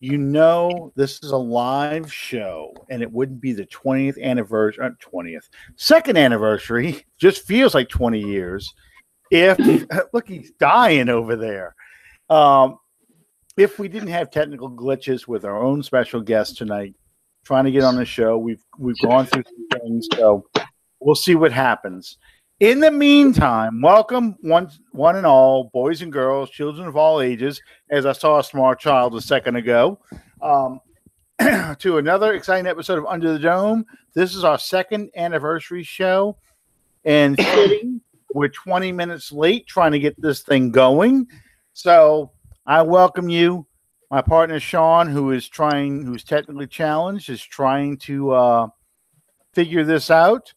you know this is a live show and it wouldn't be the 20th anniversary uh, 20th second anniversary just feels like 20 years if look he's dying over there. Um if we didn't have technical glitches with our own special guest tonight trying to get on the show we've we've gone through some things so we'll see what happens in the meantime, welcome one one and all, boys and girls, children of all ages, as I saw a smart child a second ago, um, to another exciting episode of Under the Dome. This is our second anniversary show, and fitting, we're 20 minutes late trying to get this thing going. So I welcome you. My partner Sean, who is trying, who's technically challenged, is trying to uh, figure this out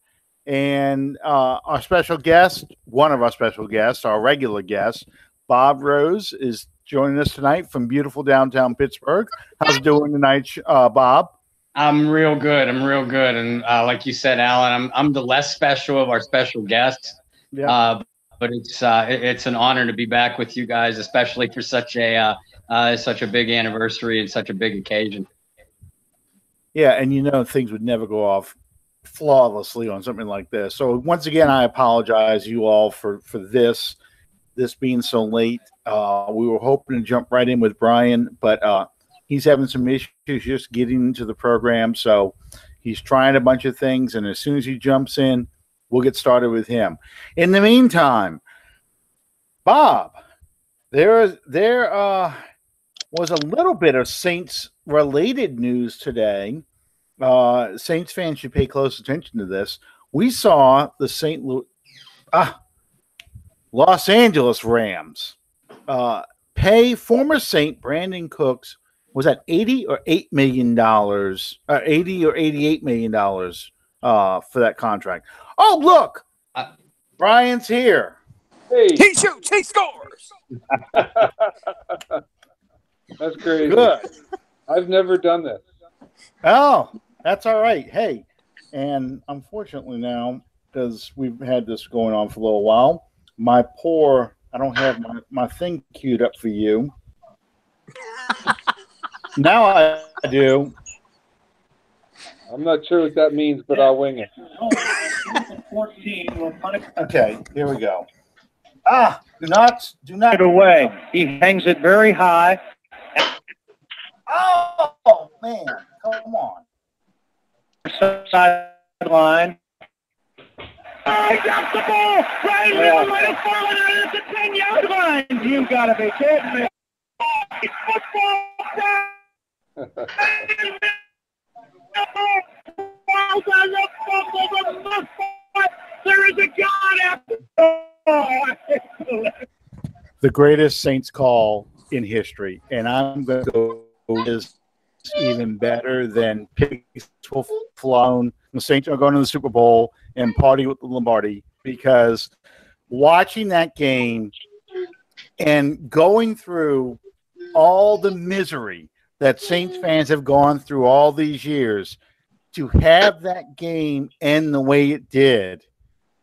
and uh, our special guest, one of our special guests, our regular guest, Bob Rose, is joining us tonight from beautiful downtown Pittsburgh. How's it doing tonight, uh, Bob? I'm real good. I'm real good, and uh, like you said, Allen, I'm I'm the less special of our special guests. Yeah. Uh, but it's uh, it's an honor to be back with you guys, especially for such a uh, uh, such a big anniversary and such a big occasion. Yeah, and you know things would never go off flawlessly on something like this. So once again, I apologize you all for for this this being so late. Uh, we were hoping to jump right in with Brian, but uh, he's having some issues just getting into the program. So he's trying a bunch of things, and as soon as he jumps in, we'll get started with him. In the meantime, Bob, there there uh, was a little bit of Saints related news today uh, Saints fans should pay close attention to this. We saw the St. Louis, ah, Los Angeles Rams uh, pay former Saint Brandin Cooks was that eighty or eight million dollars, uh, eighty or eighty-eight million dollars uh, for that contract. Oh, look, uh, Brian's here. Hey. He shoots, he scores. That's crazy. Good. I've never done this. Oh, that's all right. Hey, and unfortunately now, because we've had this going on for a little while, my poor, I don't have my, my thing queued up for you. now I do. I'm not sure what that means, but I'll wing it. 14 Okay, here we go. Ah, do not, do not. It away. He hangs it very high. Oh, man, come on sideline. He drops the ball! Ryan yeah. might have fallen out at the 10 yard line! You gotta be kidding me! There is a God the greatest Saints call in history, and I'm going to go is even better than peaceful flown. The Saints are going to the Super Bowl and party with the Lombardi because watching that game and going through all the misery that Saints fans have gone through all these years to have that game end the way it did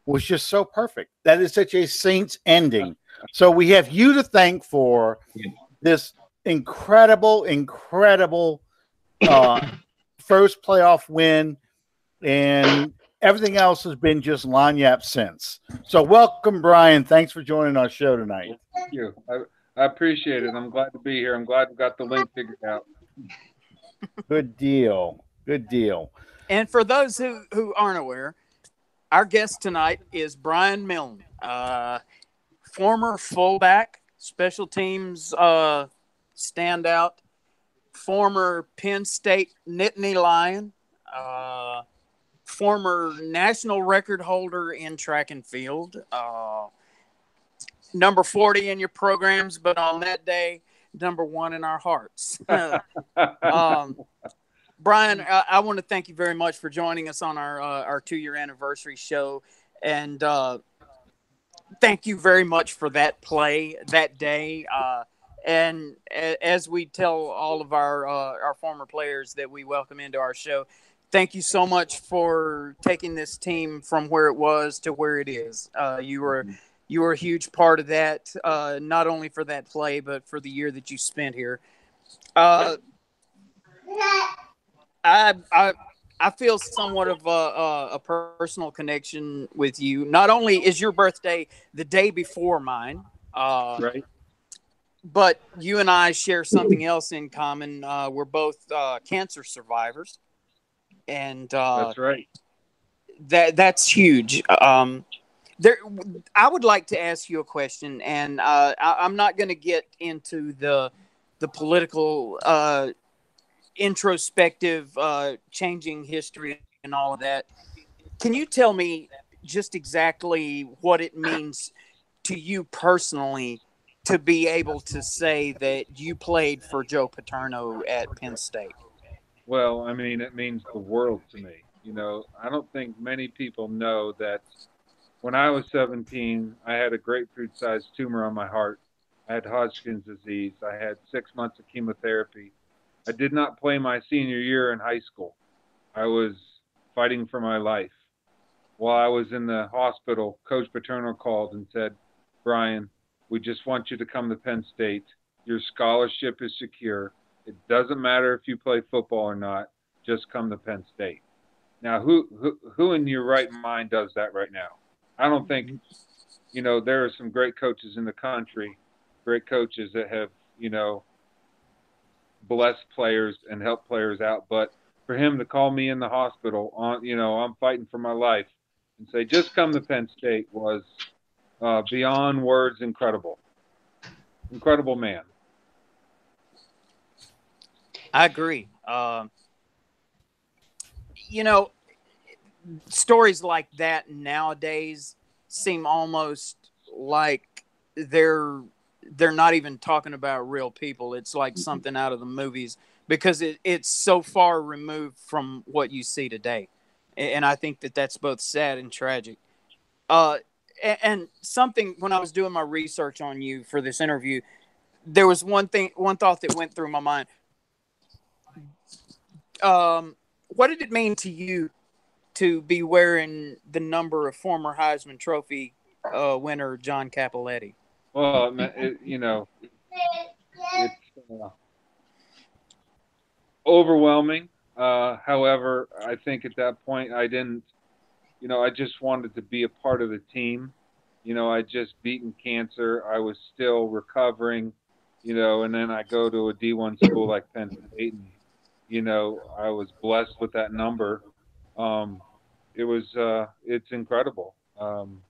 was just so perfect. That is such a Saints ending. So we have you to thank for this incredible, incredible uh, first playoff win, and everything else has been just lagniappe since. So, welcome, Brian. Thanks for joining our show tonight. Thank you. I, I appreciate it. I'm glad to be here. I'm glad we got the link figured out. Good deal. Good deal. And for those who, who aren't aware, our guest tonight is Brian Milne, uh, former fullback, special teams uh, standout, former Penn State Nittany Lion, uh, former national record holder in track and field, uh, number 40 in your programs, but on that day, number one in our hearts. um, Brian, I, I, want to thank you very much for joining us on our uh, our two year anniversary show, and uh, thank you very much for that play that day. And as we tell all of our uh, our former players that we welcome into our show, thank you so much for taking this team from where it was to where it is. Uh, you were you were a huge part of that, uh, not only for that play but for the year that you spent here. Uh, I I I feel somewhat of a, a, a, personal connection with you. Not only is your birthday the day before mine, uh, right, but you and I share something else in common. Uh, we're both uh, cancer survivors, and uh, that's right. That that's huge. Um, there, I would like to ask you a question, and uh, I, am not going to get into the the political uh, introspective, uh, changing history and all of that. Can you tell me just exactly what it means to you personally to be able to say that you played for Joe Paterno at Penn State? Well, I mean, it means the world to me. You know, I don't think many people know that when I was 17, I had a grapefruit sized tumor on my heart. I had Hodgkin's disease. I had six months of chemotherapy. I did not play my senior year in high school. I was fighting for my life. While I was in the hospital, Coach Paterno called and said, Brian, we just want you to come to Penn State. Your scholarship is secure. It doesn't matter if you play football or not. Just come to Penn State. Now, who who, who in your right mind does that right now? I don't think, you know, there are some great coaches in the country, great coaches that have, you know, blessed players and help players out. But for him to call me in the hospital on, you know, I'm fighting for my life and say, just come to Penn State was uh, beyond words incredible. Incredible man. I agree. Um, you know, stories like that nowadays seem almost like they're they're not even talking about real people. It's like mm-hmm. something out of the movies because it, it's so far removed from what you see today. And I think that that's both sad and tragic. Uh, and something when I was doing my research on you for this interview, there was one thing, one thought that went through my mind. Um, what did it mean to you to be wearing the number of former Heisman Trophy uh, winner John Cappelletti? Well, it, you know, it's uh, overwhelming. Uh, however, I think at that point I didn't, you know, I just wanted to be a part of the team. You know, I just beaten cancer. I was still recovering, you know, and then I go to a D1 school like Penn State. And, you know, I was blessed with that number. Um, it was, uh, it's incredible. Um,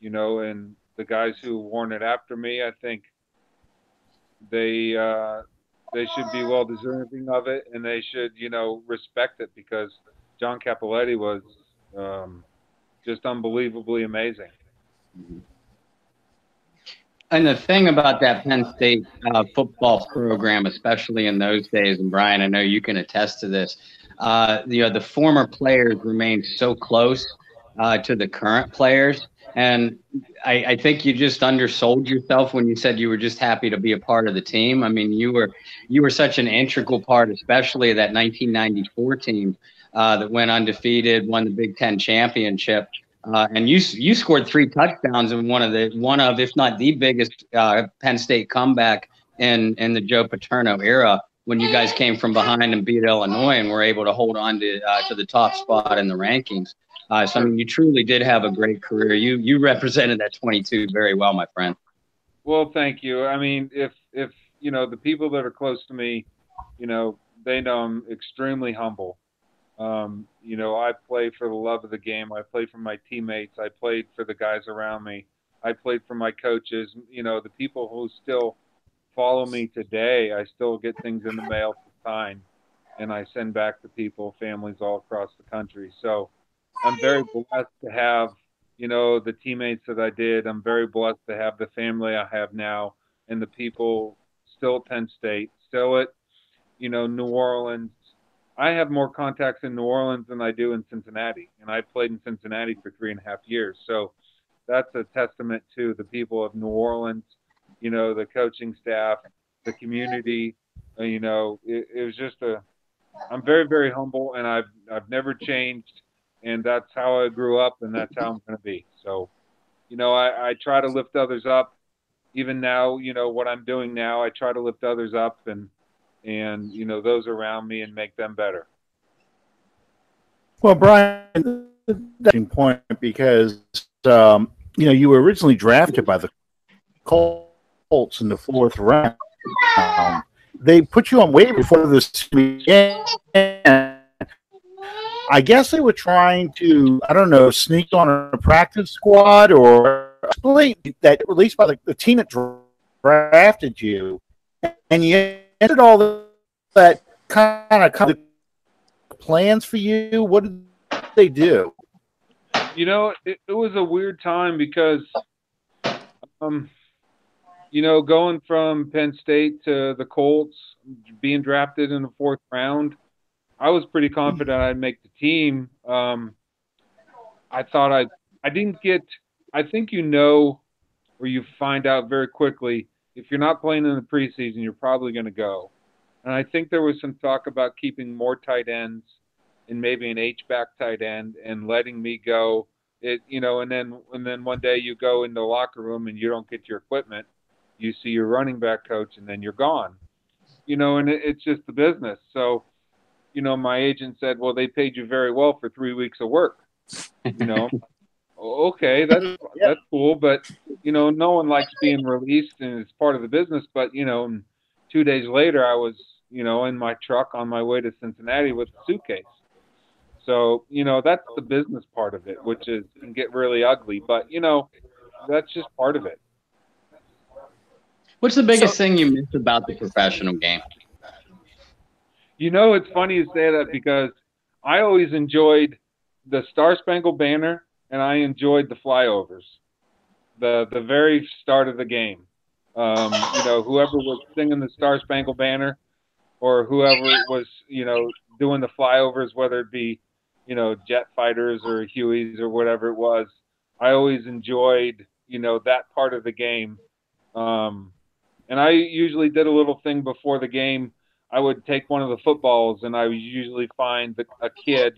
you know, and the guys who worn it after me, I think they uh, they should be well deserving of it, and they should you know respect it because John Cappelletti was um, just unbelievably amazing. And the thing about that Penn State uh, football program, especially in those days, and Brian, I know you can attest to this. Uh, you know, the former players remain so close uh, to the current players and I, I, think you just undersold yourself when you said you were just happy to be a part of the team. I mean, you were you were such an integral part, especially that 1994 team uh, that went undefeated, won the Big Ten championship, uh, and you you scored three touchdowns in one of the one of if not the biggest uh, Penn State comeback in in the Joe Paterno era when you guys came from behind and beat Illinois and were able to hold on to uh, to the top spot in the rankings. Uh, so I mean, you truly did have a great career. You you represented that 22 very well, my friend. Well, thank you. I mean, if if you know the people that are close to me, you know, they know I'm extremely humble. Um, you know, I play for the love of the game. I play for my teammates. I played for the guys around me. I played for my coaches. You know, the people who still follow me today. I still get things in the mail to sign, and I send back to people, families all across the country. So I'm very blessed to have, you know, the teammates that I did. I'm very blessed to have the family I have now and the people still at Penn State, still at, you know, New Orleans. I have more contacts in New Orleans than I do in Cincinnati, and I played in Cincinnati for three and a half years. So that's a testament to the people of New Orleans, you know, the coaching staff, the community. Uh, you know, it, it was just a. I'm very, very humble, and I've I've never changed and that's how I grew up, and that's how I'm going to be. So, you know, I, I try to lift others up. Even now, you know what I'm doing now, I try to lift others up, and and you know those around me and make them better. Well, Brian, point because um, you know you were originally drafted by the Colts in the fourth round. Um, they put you on waiver before this began. I guess they were trying to, I don't know, sneak on a practice squad or that released by the, the team that drafted you, and you ended all that kind of, kind of plans for you. What did they do? You know, it, it was a weird time because, um, you know, going from Penn State to the Colts, being drafted in the fourth round, I was pretty confident I'd make the team. Um, I thought I I didn't get. I think you know, or you find out very quickly if you're not playing in the preseason, you're probably going to go. And I think there was some talk about keeping more tight ends and maybe an H back tight end and letting me go. It you know, and then and then one day you go in the locker room and you don't get your equipment. You see your running back coach and then you're gone. You know, and it, it's just the business. So you know, my agent said, well, they paid you very well for three weeks of work. You know, okay, that's yeah. that's cool, but you know, no one likes being released, and it's part of the business. But you know, two days later, I was you know in my truck on my way to Cincinnati with a suitcase. So you know, that's the business part of it, which is can get really ugly. But you know, that's just part of it. What's the biggest so, thing you miss about the professional game? You know, it's funny you say that because I always enjoyed the Star Spangled Banner and I enjoyed the flyovers, the the very start of the game. Um, you know, whoever was singing the Star Spangled Banner, or whoever was you know doing the flyovers, whether it be you know jet fighters or Hueys or whatever it was, I always enjoyed you know that part of the game. Um, and I usually did a little thing before the game I would take one of the footballs and I would usually find the, a kid,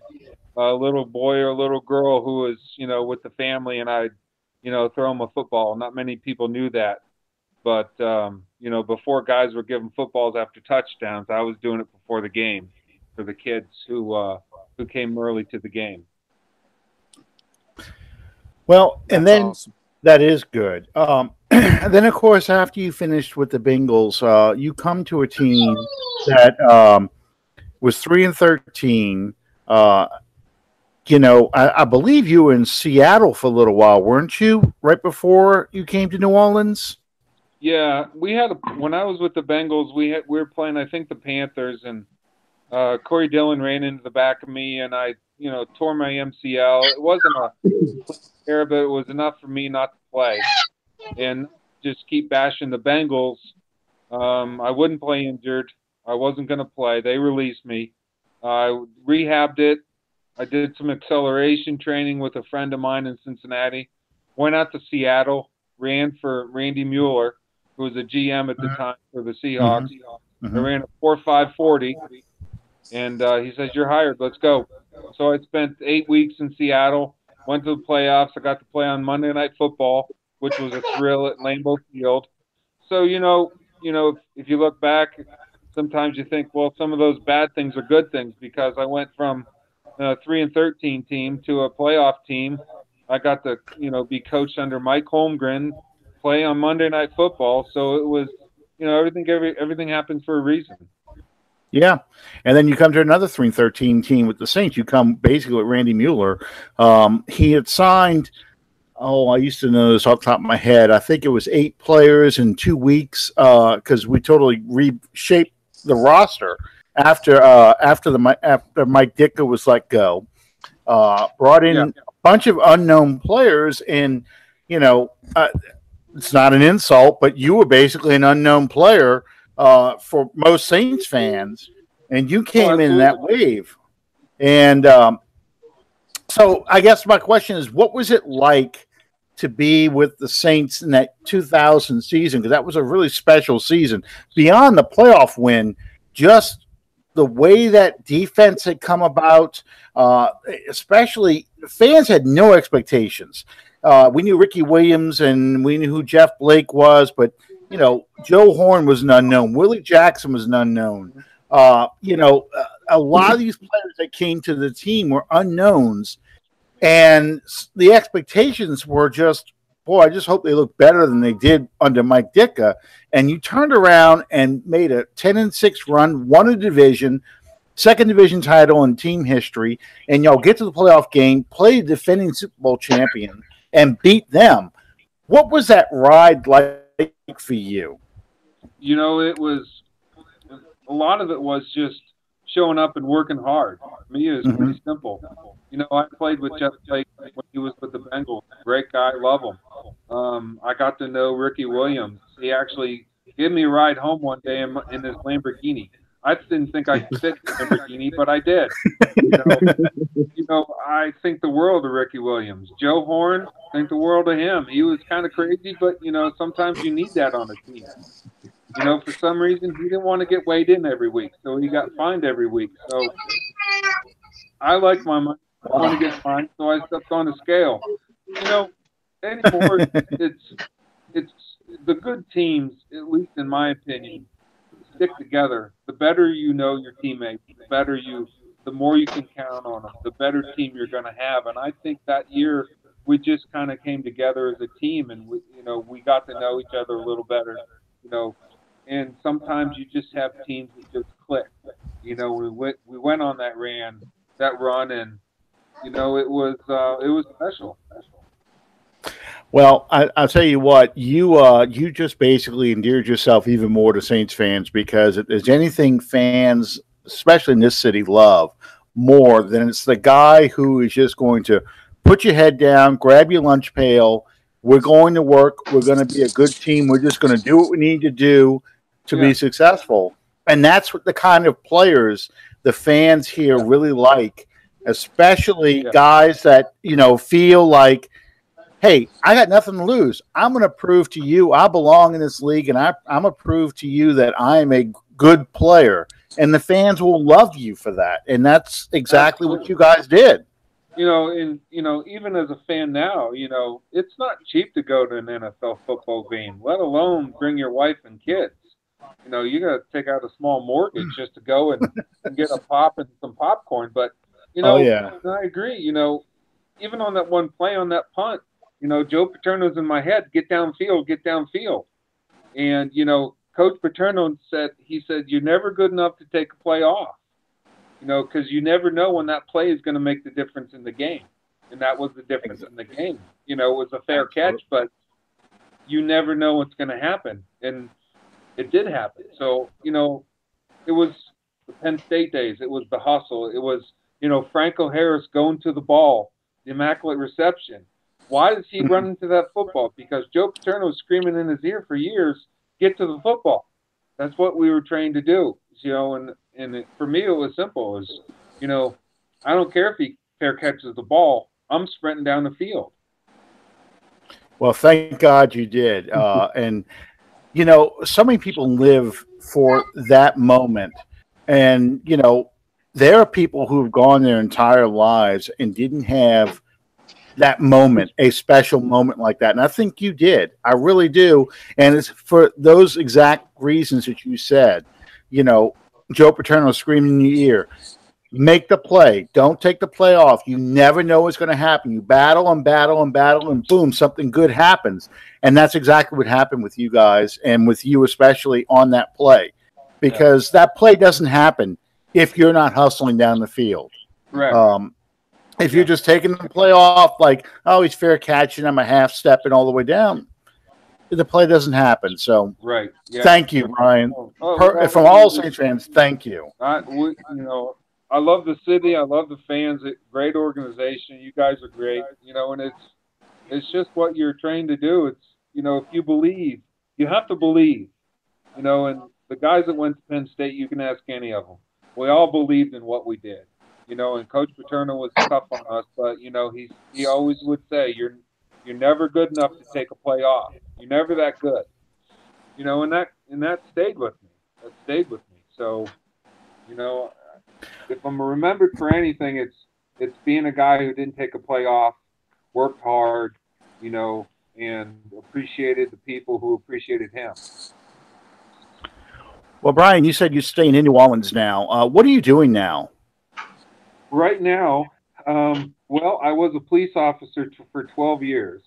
a little boy or a little girl who was, you know, with the family and I'd, you know, throw them a football. Not many people knew that. But, um, you know, before guys were given footballs after touchdowns, I was doing it before the game for the kids who, uh, who came early to the game. Well, and That's then awesome. that is good. Um, then, of course, after you finished with the Bengals, uh, you come to a team that um, was three and thirteen. Uh, you know, I, I, believe you were in Seattle for a little while, weren't you? Right before you came to New Orleans. Yeah, we had a, when I was with the Bengals, we had, we were playing, I think, the Panthers, and uh, Corey Dillon ran into the back of me, and I, you know, tore my MCL. It wasn't a error, but it was enough for me not to play and just keep bashing the Bengals. Um, I wouldn't play injured. I wasn't going to play. They released me. I rehabbed it. I did some acceleration training with a friend of mine in Cincinnati. Went out to Seattle, ran for Randy Mueller, who was a GM at the uh-huh. time for the Seahawks. Mm-hmm. Mm-hmm. I ran a four five forty, and uh, he says, "You're hired. Let's go." So I spent eight weeks in Seattle. Went to the playoffs. I got to play on Monday Night Football which was a thrill at Lambeau Field. So you know, you know, if, if you look back, sometimes you think, well, some of those bad things are good things because I went from a three and thirteen team to a playoff team. I got to you know be coached under Mike Holmgren, play on Monday Night Football. So it was, you know, everything every, everything happens for a reason. Yeah, and then you come to another three and thirteen team with the Saints. You come basically with Randy Mueller. Um, he had signed oh, I used to know this off the top of my head. I think it was eight players in two weeks because uh, we totally reshaped the roster after uh, after the after Mike Ditka was let go. Uh, brought in yeah. a bunch of unknown players, and you know, uh, it's not an insult, but you were basically an unknown player uh, for most Saints fans, and you came oh, in that wave. And um, so, I guess my question is, what was it like? to be with the Saints in that 2000 season because that was a really special season. Beyond the playoff win, just the way that defense had come about, uh, especially fans had no expectations. Uh, we knew Ricky Williams and we knew who Jeff Blake was, but you know, Joe Horn was an unknown. Willie Jackson was an unknown. Uh, you know, a lot of these players that came to the team were unknowns, and the expectations were just, boy, I just hope they look better than they did under Mike Ditka. And you turned around and made a ten and six run, won a division, second division title in team history, and y'all get to the playoff game, play the defending Super Bowl champion, and beat them. What was that ride like for you? You know, it was a lot of it was just showing up and working hard. For Me, it was mm-hmm. pretty simple. You know, I played with Jeff Blake when he was with the Bengals. Great guy, love him. Um, I got to know Ricky Williams. He actually gave me a ride home one day in, in his Lamborghini. I didn't think I could fit in the Lamborghini, but I did. You know, you know, I think the world of Ricky Williams. Joe Horn, think the world of him. He was kind of crazy, but you know, sometimes you need that on a team. You know, for some reason, he didn't want to get weighed in every week, so he got fined every week. So I like my money. I want to get fined, so I stepped on the scale. You know, anymore, it's it's the good teams, at least in my opinion, stick together. The better you know your teammates, the better you, the more you can count on them, the better team you're going to have. And I think that year we just kind of came together as a team, and we, you know, we got to know each other a little better. You know, and sometimes you just have teams that just click. You know, we went we went on that ran that run, and you know it was uh, it was special. Well, I, will tell you what you uh, you just basically endeared yourself even more to Saints fans because if there's anything fans, especially in this city, love more than it's the guy who is just going to put your head down, grab your lunch pail. We're going to work. We're going to be a good team. We're just going to do what we need to do to yeah. be successful. And that's what the kind of players the fans here really like, especially yeah. guys that, you know, feel like, hey, I got nothing to lose. I'm going to prove to you I belong in this league and I, I'm going to prove to you that I'm a good player. And the fans will love you for that. And that's exactly Absolutely. what you guys did you know, and you know, even as a fan now, you know, it's not cheap to go to an NFL football game, let alone bring your wife and kids you know, you got to take out a small mortgage just to go and, and get a pop and some popcorn. But you oh, know, oh, yeah. I agree. You know, even on that one play on that punt, you know, Joe Paterno's in my head, get downfield, get downfield. And, you know, Coach Paterno said, he said, you're never good enough to take a play off, you know, because you never know when that play is going to make the difference in the game. And that was the difference in the game. You know, it was a fair catch, but you never know what's going to happen. And it did happen. So, you know, it was the Penn State days. It was the hustle. It was, you know, Franco Harris going to the ball, the immaculate reception. Why does he run into that football? Because Joe Paterno was screaming in his ear for years, get to the football. That's what we were trained to do. You know, and and it, for me it was simple. Was, you know, I don't care if he fair catches the ball. I'm sprinting down the field. Well, thank God you did. Uh, and you know, so many people live for that moment. And, you know, there are people who have gone their entire lives and didn't have that moment, a special moment like that. And I think you did. I really do. And it's for those exact reasons that you said. You know, Joe Paterno screaming in your ear, make the play. Don't take the play off. You never know what's going to happen. You battle and battle and battle, and boom, something good happens. And that's exactly what happened with you guys and with you, especially on that play, because yeah. that play doesn't happen if you're not hustling down the field. Right. Um, if you're just taking the play off, like, oh, he's fair catching, I'm a half stepping all the way down, the play doesn't happen. So, right. Yeah. Thank you, Brian. Oh, oh, per, from all Saints fans, thank you. I, we, you know, I love the city. I love the fans. Great organization. You guys are great. You know, and it's it's just what you're trained to do. It's you know, if you believe, you have to believe. You know, and the guys that went to Penn State, you can ask any of them. We all believed in what we did. You know, and Coach Paterno was tough on us, but you know, he he always would say, "You're you're never good enough to take a play off. You're never that good." You know, and that and that stayed with me. That stayed with me. So, you know, if I'm remembered for anything, it's it's being a guy who didn't take a play off, worked hard, you know, and appreciated the people who appreciated him. Well, Brian, you said you're staying in New Orleans now. Uh, what are you doing now? Right now, um, well, I was a police officer t- for 12 years,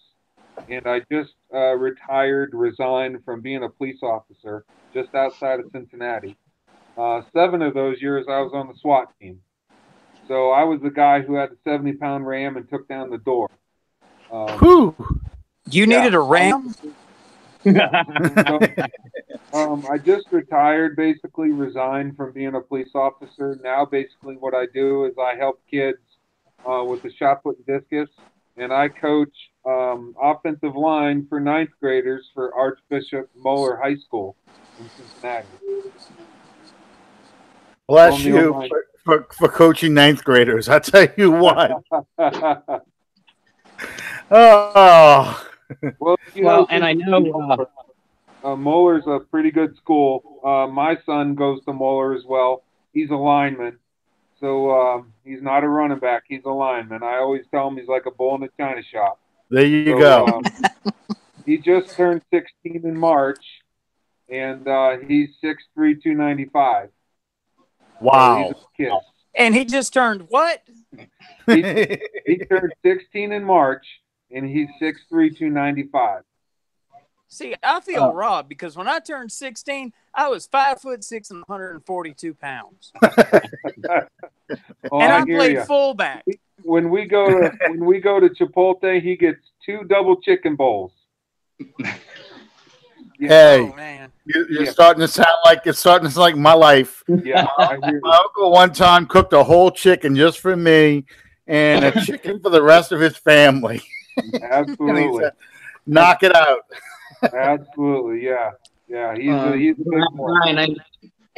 and I just uh, retired, resigned from being a police officer just outside of Cincinnati. Uh, seven of those years, I was on the SWAT team. So I was the guy who had the 70 pound ram and took down the door. Um, Whew. You Yeah. needed a ram? So, um, I just retired, basically resigned from being a police officer. Now, basically, what I do is I help kids uh, with the shot put and discus, and I coach um, offensive line for ninth graders for Archbishop Moeller High School in Cincinnati. Bless Only you for, for, for coaching ninth graders. I tell you what. Oh, well, you Well, know, and I know, uh, uh, Moeller's a pretty good school. Uh, my son goes to Moeller as well. He's a lineman, so um, he's not a running back. He's a lineman. I always tell him he's like a bull in a china shop. there you So, go. um, he just turned 16 in March, and uh, he's 6'3", 295. wow. So he's a kid. And he just turned what? He, he turned 16 in March, and he's 6'3", 295. See, I feel Oh. robbed because when I turned 16, I was five foot six and 142 pounds. Oh, and I I played ya. fullback. when we go to when we go to Chipotle, he gets two double chicken bowls. hey, Oh, man. you, you're Yeah. starting to sound like it's starting to sound like my life. Yeah, I My uncle one time cooked a whole chicken just for me and a chicken for the rest of his family. You. And he Absolutely, Knock it out. absolutely, yeah, yeah. He's a, Um, he's a big one. I,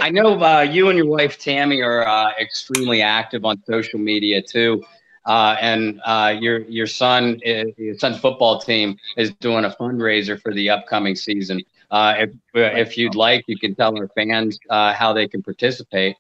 I know uh, you and your wife Tammy are uh, extremely active on social media too, uh, and uh, your your son, uh, your son's football team is doing a fundraiser for the upcoming season. Uh, if if you'd like, you can tell our fans uh, how they can participate.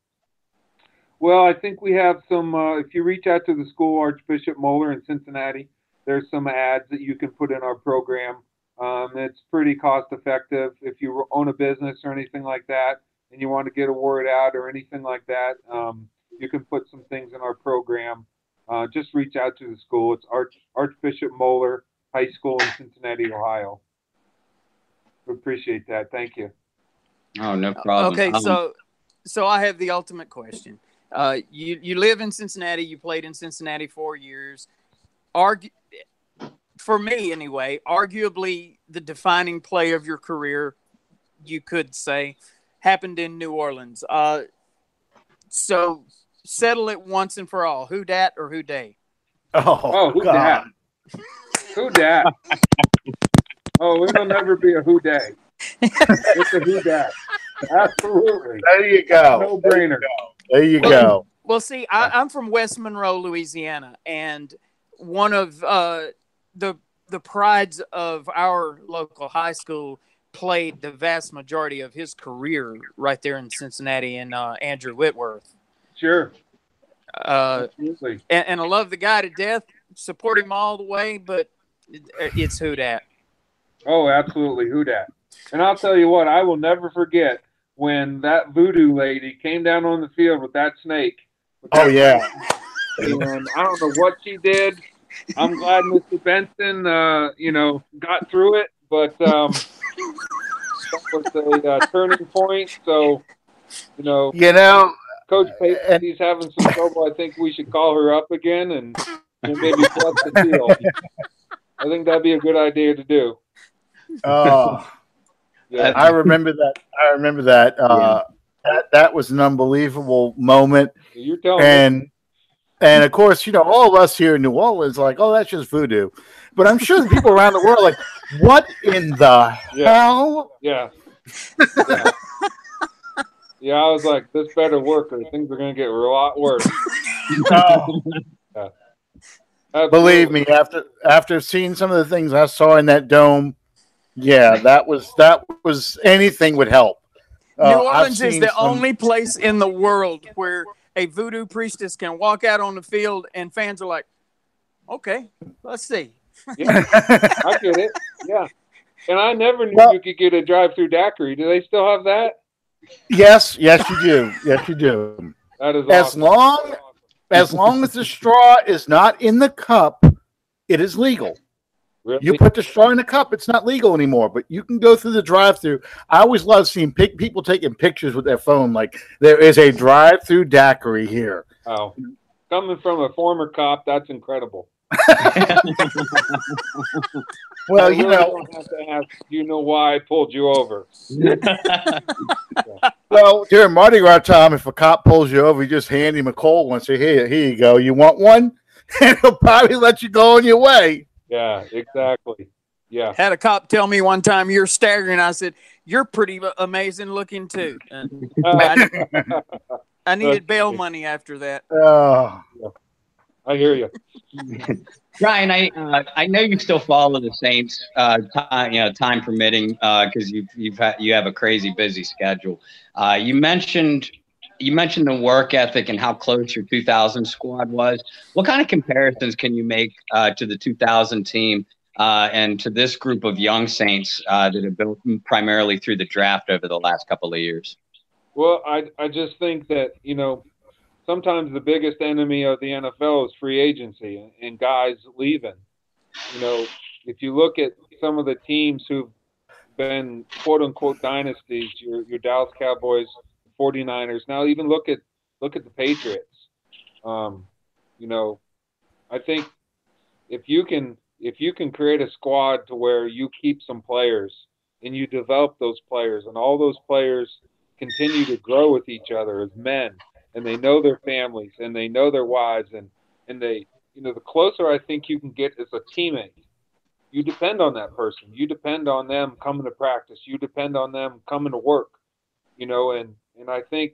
Well, I think we have some. Uh, if you reach out to the school, Archbishop Moeller in Cincinnati, there's some ads that you can put in our program. Um, it's pretty cost effective. If you own a business or anything like that, and you want to get a word out or anything like that, um, you can put some things in our program. Uh, just reach out to the school. It's Arch, Archbishop Moeller High School in Cincinnati, Ohio. We appreciate that. Thank you. Oh, no problem. Okay, Um, so so I have the ultimate question. Uh, you you live in Cincinnati. You played in Cincinnati four years. Argu- for me anyway, arguably the defining play of your career, you could say, happened in New Orleans. Uh, so settle it once and for all. Who dat or who day? Oh, Oh, who God. dat? Who dat? oh, it'll never be a who day. It's a who dat. Absolutely. There you go. No brainer. There you go. Well, see, I, I'm from West Monroe, Louisiana, and one of uh, the the prides of our local high school played the vast majority of his career right there in Cincinnati, and uh, Andrew Whitworth. Sure. Uh, Absolutely. and, and I love the guy to death, support him all the way, but it, it's who dat. Oh, absolutely. Who dat? And I'll tell you what, I will never forget when that voodoo lady came down on the field with that snake. Oh, yeah. And I don't know what she did. I'm glad Mr. Benson, uh, you know, got through it, but um, that was a uh, turning point. So, you know, You know, Coach Payton, he's having some trouble. I think we should call her up again and, and maybe flush the field. I think that'd be a good idea to do. oh, Yeah. I remember that. I remember that. Uh, that that was an unbelievable moment, You're telling me. And and of course, you know, all of us here in New Orleans, like, oh, that's just voodoo. But I'm sure the people around the world, are like, what in the Yeah. hell? Yeah. yeah. Yeah, I was like, this better work or things are going to get a lot worse. Oh, Absolutely. believe me, after after seeing some of the things I saw in that dome, yeah, that was that was anything would help. Uh, New Orleans is the some- only place in the world where a voodoo priestess can walk out on the field and fans are like, okay, let's see. Yeah, I get it. Yeah. And I never knew Well- you could get a drive through daiquiri. Do they still have that? Yes, yes, you do. Yes, you do. That is As awesome. long as long as the straw is not in the cup, it is legal. Really? You put the straw in the cup, it's not legal anymore. But you can go through the drive-through. I always love seeing pic- people taking pictures with their phone. Like there is a drive-through daiquiri here. Oh, coming from a former cop, that's incredible. Well, you know, don't have to ask. You know why I pulled you over? well during Mardi Gras time, if a cop pulls you over, you just hand him a cold one. Say, here, here you go. You want one? And he'll probably let you go on your way. Yeah, exactly. Yeah. Had a cop tell me one time you're staggering. I said you're pretty amazing looking too. And I, I needed bail money after that. Oh, I hear you. Brian, I uh, I know you still follow the Saints, uh, time, you know, time permitting, because you've you've had, you have a crazy busy schedule. Uh, you mentioned you mentioned the work ethic and how close your 2000 squad was. What kind of comparisons can you make uh, to the 2000 team uh, and to this group of young Saints uh, that have built primarily through the draft over the last couple of years? Well, I I just think that you know sometimes the biggest enemy of the NFL is free agency and, and guys leaving. You know, if you look at some of the teams who've been quote unquote dynasties, your your Dallas Cowboys, 49ers. Now even look at look at the Patriots. Um, you know, I think if you can if you can create a squad to where you keep some players and you develop those players and all those players continue to grow with each other as men and they know their families and they know their wives and and they you know the closer I think you can get as a teammate you depend on that person you depend on them coming to practice you depend on them coming to work you know and and I think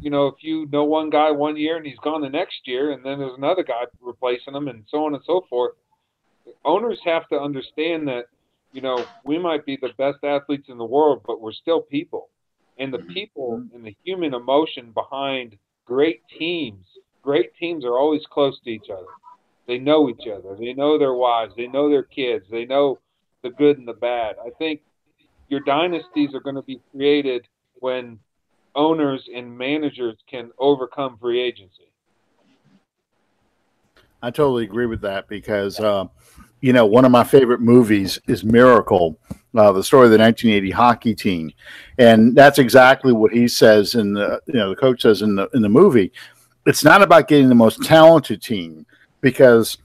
you know if you know one guy one year and he's gone the next year and then there's another guy replacing him and so on and so forth owners have to understand that you know we might be the best athletes in the world but we're still people. And the mm-hmm. people mm-hmm. and the human emotion behind great teams great teams are always close to each other. They know each other. They know their wives. They know their kids. They know the good and the bad. I think your dynasties are going to be created when owners and managers can overcome free agency I totally agree with that because, uh, you know, one of my favorite movies is Miracle, uh, the story of the 1980 hockey team, and that's exactly what he says in the, you know, the coach says in the in the movie. It's not about getting the most talented team because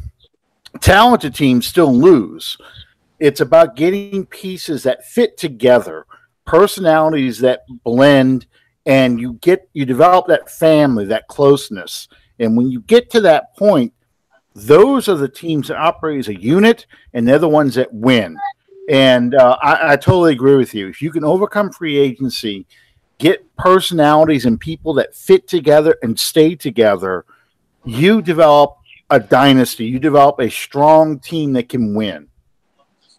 talented teams still lose. It's about getting pieces that fit together, personalities that blend, and you get you develop that family, that closeness. And when you get to that point, those are the teams that operate as a unit, and they're the ones that win. And uh, I, I totally agree with you. If you can overcome free agency, get personalities and people that fit together and stay together, you develop a dynasty. You develop a strong team that can win.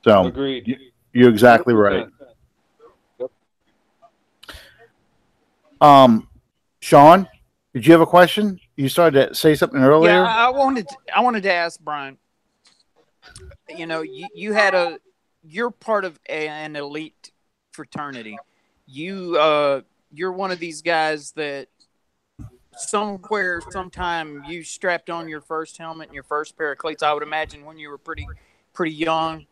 So agreed you're exactly right. Um, Sean, did you have a question? You started to say something earlier. Yeah, I wanted to, I wanted to ask Brian. You know, you, you had a you're part of a, an elite fraternity. You uh you're one of these guys that somewhere sometime you strapped on your first helmet and your first pair of cleats. I would imagine when you were pretty pretty young,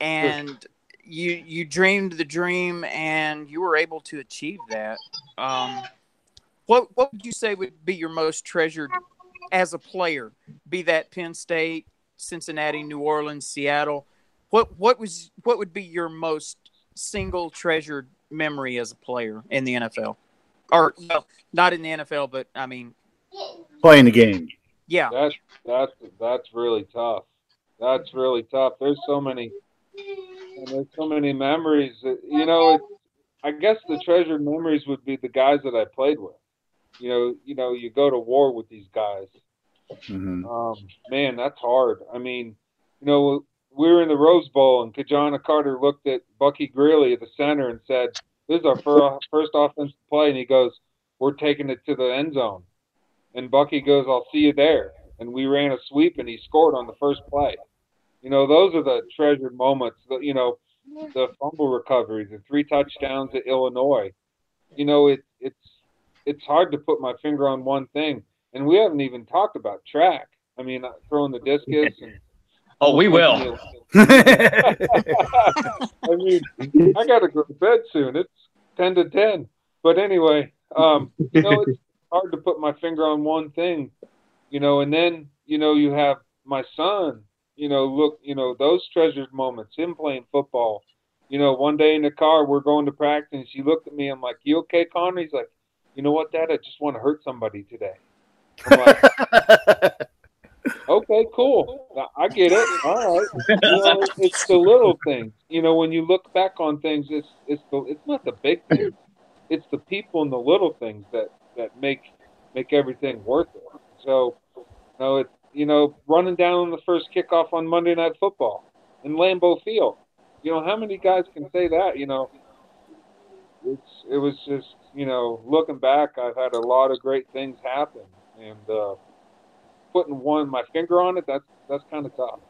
and you you dreamed the dream and you were able to achieve that. Um, what what would you say would be your most treasured as a player? Be that Penn State, Cincinnati, New Orleans, Seattle. What what was what would be your most single treasured memory as a player in the NFL? Or well, not in the NFL, but I mean, Playing the game. yeah. That's that's that's really tough. That's really tough. There's so many, and there's so many memories. That, you know, it, I guess the treasured memories would be the guys that I played with. You know, you know, you go to war with these guys. Mhm. Um, man, that's hard. I mean, you know, we were in the Rose Bowl, and Ki-Jana Carter looked at Bucky Greeley at the center and said, "This is our fir- first offensive play," and he goes, "We're taking it to the end zone." And Bucky goes, "I'll see you there." And we ran a sweep, and he scored on the first play. You know, those are the treasured moments. The, you know, the fumble recoveries, the three touchdowns at Illinois. you know, it it's it's hard to put my finger on one thing, and we haven't even talked about track. I mean, uh, throwing the discus and. Oh, we will. I mean, I got to go to bed soon. It's ten to ten. But anyway, um, you know, it's hard to put my finger on one thing, you know. And then, you know, you have my son. You know, look, you know, those treasured moments. Him playing football. You know, one day in the car, we're going to practice. He looked at me. I'm like, "You okay, Connor?" He's like, "You know what, Dad? I just want to hurt somebody today." I'm like, okay, cool. I get it. All right. You know, it's the little things. You know, when you look back on things, it's it's the it's not the big things. It's the people and the little things that that make make everything worth it. So, you know, it you know, running down the first kickoff on Monday Night Football in Lambeau Field. You know, how many guys can say that? You know, it's it was just you know, looking back, I've had a lot of great things happen, and uh, putting one my finger on it, that's that's kind of tough.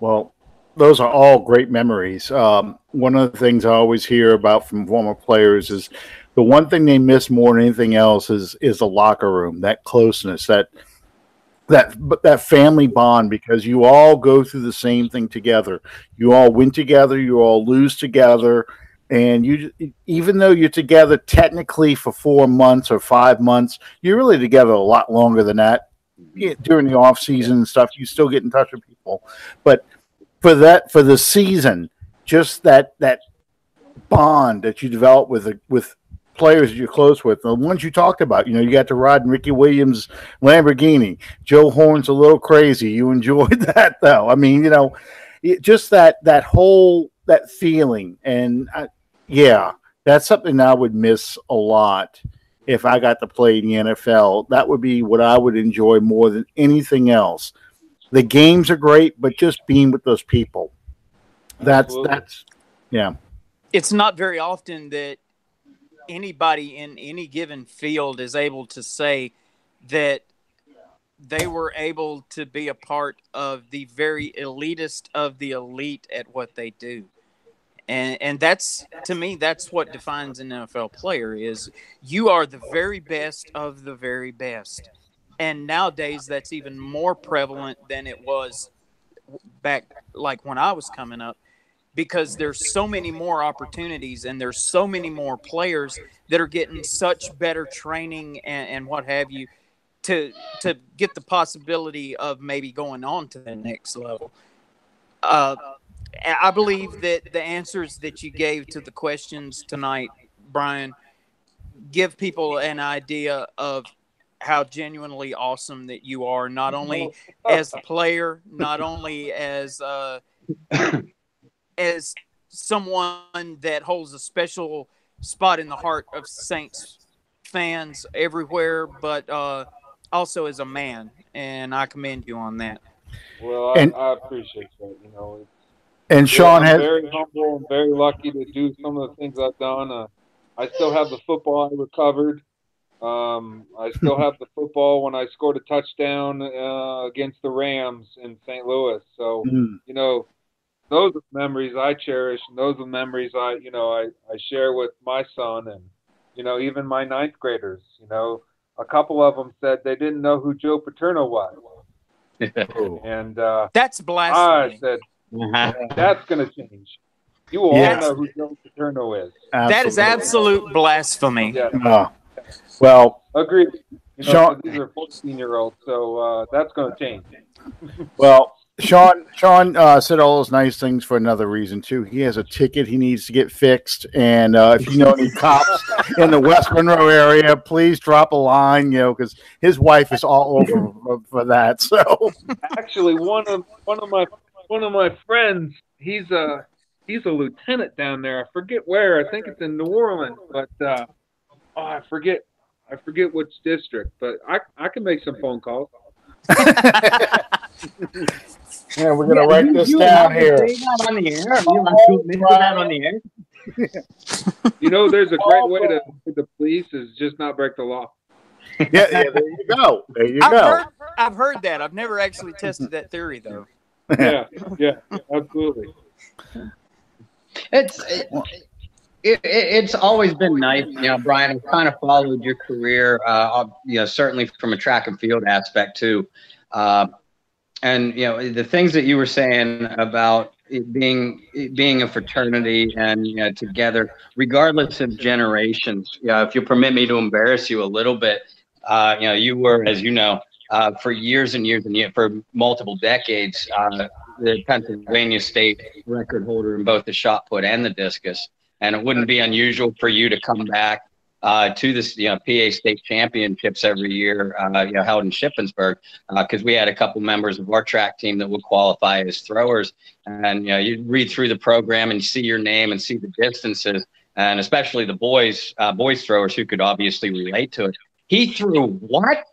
Well, those are all great memories. Um, one of the things I always hear about from former players is the one thing they miss more than anything else is is the locker room, that closeness, that that but that family bond because you all go through the same thing together. You all win together, you all lose together, and you even though you're together technically for four months or five months, you're really together a lot longer than that. During the off season and stuff, you still get in touch with people, but for that for the season, just that that bond that you develop with with players you're close with, the ones you talked about. You know, you got to ride in Ricky Williams' Lamborghini. Joe Horn's a little crazy. You enjoyed that though. I mean, you know, it, just that that whole that feeling, and I, yeah, that's something I would miss a lot if I got to play in the NFL. That would be what I would enjoy more than anything else. The games are great, but just being with those people. That's Absolutely. that's yeah. It's not very often that anybody in any given field is able to say that they were able to be a part of the very elitist of the elite at what they do. And and that's to me that's what defines an NFL player is you are the very best of the very best. And nowadays that's even more prevalent than it was back like when I was coming up because there's so many more opportunities and there's so many more players that are getting such better training and, and what have you to to get the possibility of maybe going on to the next level. Uh, I believe that the answers that you gave to the questions tonight, Brian, give people an idea of how genuinely awesome that you are, not only as a player, not only as uh, as someone that holds a special spot in the heart of Saints fans everywhere, but uh, also as a man, and I commend you on that. Well, I, And- I appreciate that. You know, it's, And Sean I'm has very humble and very lucky to do some of the things I've done. Uh, I still have the football I recovered. Um, I still have the football when I scored a touchdown uh, against the Rams in St. Louis. So Mm, you know, those are memories I cherish, and those are memories I, you know, I, I share with my son, and you know, even my ninth graders. You know, a couple of them said they didn't know who Joe Paterno was, and uh, That's I blasphemy. said Uh-huh. that's going to change. You all Yes. know who Joe Paterno is. that is absolute blasphemy. Yeah, Uh, well, agreed. You know, Sean- so these are 14 year olds, so uh, that's going to change. well, Sean Sean uh, said all those nice things for another reason too. He has a ticket he needs to get fixed, and uh, if you know any cops in the West Monroe area, please drop a line. You know, because his wife is all over for, for that. So Actually, one of one of my one of my friends, he's a he's a lieutenant down there. I forget where. I think it's in New Orleans, but uh, oh, I forget I forget which district. But I I can make some phone calls. yeah, we're gonna write this down here. That on the air. You want to that on the air? You know, there's a great way to to the police is just not break the law. Yeah, yeah, there you go. There you I've go. heard, I've heard that. I've never actually tested that theory though. Yeah, yeah, absolutely. It's it, it, it, it's always been nice, you know, Brian. I've kind of followed your career, uh, you know, certainly from a track and field aspect too. Uh, and you know, the things that you were saying about it being it being a fraternity and you know, together, regardless of generations. You know, if you permit me to embarrass you a little bit, uh, you know, you were, as you know, uh, for years and years and years, for multiple decades, uh, the Pennsylvania State record holder in both the shot put and the discus. And it wouldn't be unusual for you to come back uh, to this, you know, PA state championships every year, uh, you know, held in Shippensburg, because uh, we had a couple members of our track team that would qualify as throwers. And, you know, you read through the program and you see your name and see the distances, and especially the boys, uh, boys throwers who could obviously relate to it. He threw what?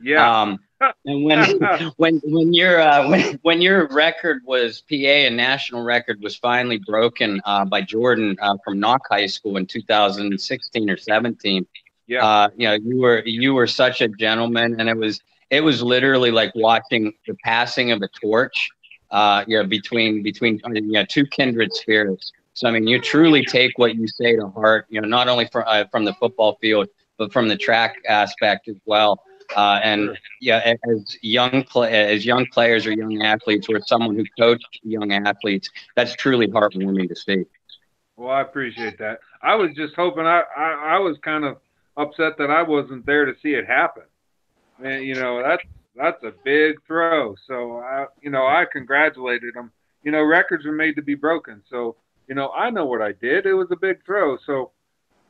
Yeah. Um, and when when when your uh, when when your record was PA and national record was finally broken uh, by Jordan uh, from Knoch High School in 2016 or 17, yeah, uh, you know you were you were such a gentleman, and it was it was literally like watching the passing of a torch, uh, you know, between between you know two kindred spirits. So I mean, you truly take what you say to heart, you know, not only from uh, from the football field, but from the track aspect as well. Uh, and yeah, as young play, as young players or young athletes, or someone who coached young athletes, that's truly heartwarming to see. Well, I appreciate that. I was just hoping I, I, I was kind of upset that I wasn't there to see it happen. And you know that's that's a big throw. So I you know I congratulated him. You know records are made to be broken. So you know I know what I did. It was a big throw. So,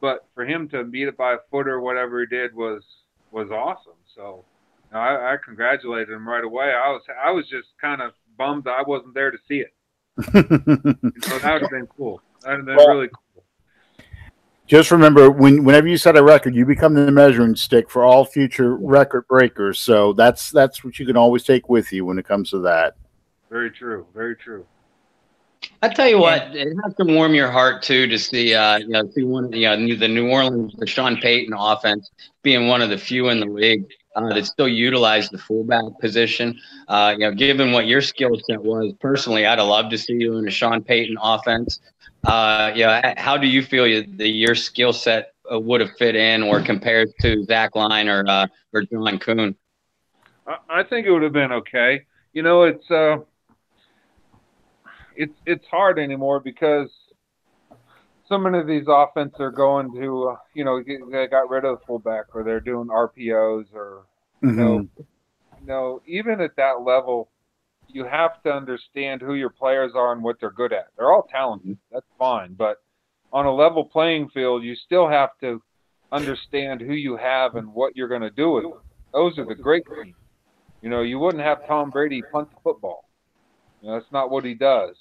but for him to beat it by a foot or whatever he did was was awesome. So no, I, I congratulated him right away. I was I was just kind of bummed that I wasn't there to see it. so that would have been cool. That would have been well, really cool. Just remember, when whenever you set a record, you become the measuring stick for all future record breakers. So that's that's what you can always take with you when it comes to that. Very true. Very true. I tell you what, it has to warm your heart too to see, uh, you know, see one, you know, the New Orleans, the Sean Payton offense being one of the few in the league uh, that still utilize the fullback position. Uh, you know, given what your skill set was, personally, I'd have loved to see you in a Sean Payton offense. Uh, you know, how do you feel you, the your skill set uh, would have fit in or compared to Zach Line or uh, or John Kuhn? I think it would have been okay. You know, it's uh, it's it's hard anymore because so many of these offenses are going to, uh, you know, they got rid of the fullback or they're doing RPOs or, you mm-hmm. know, you know, even at that level, you have to understand who your players are and what they're good at. They're all talented. That's fine. But on a level playing field, you still have to understand who you have and what you're going to do with them. Those are the great teams. You know, you wouldn't have Tom Brady punt the football. You know, that's not what he does.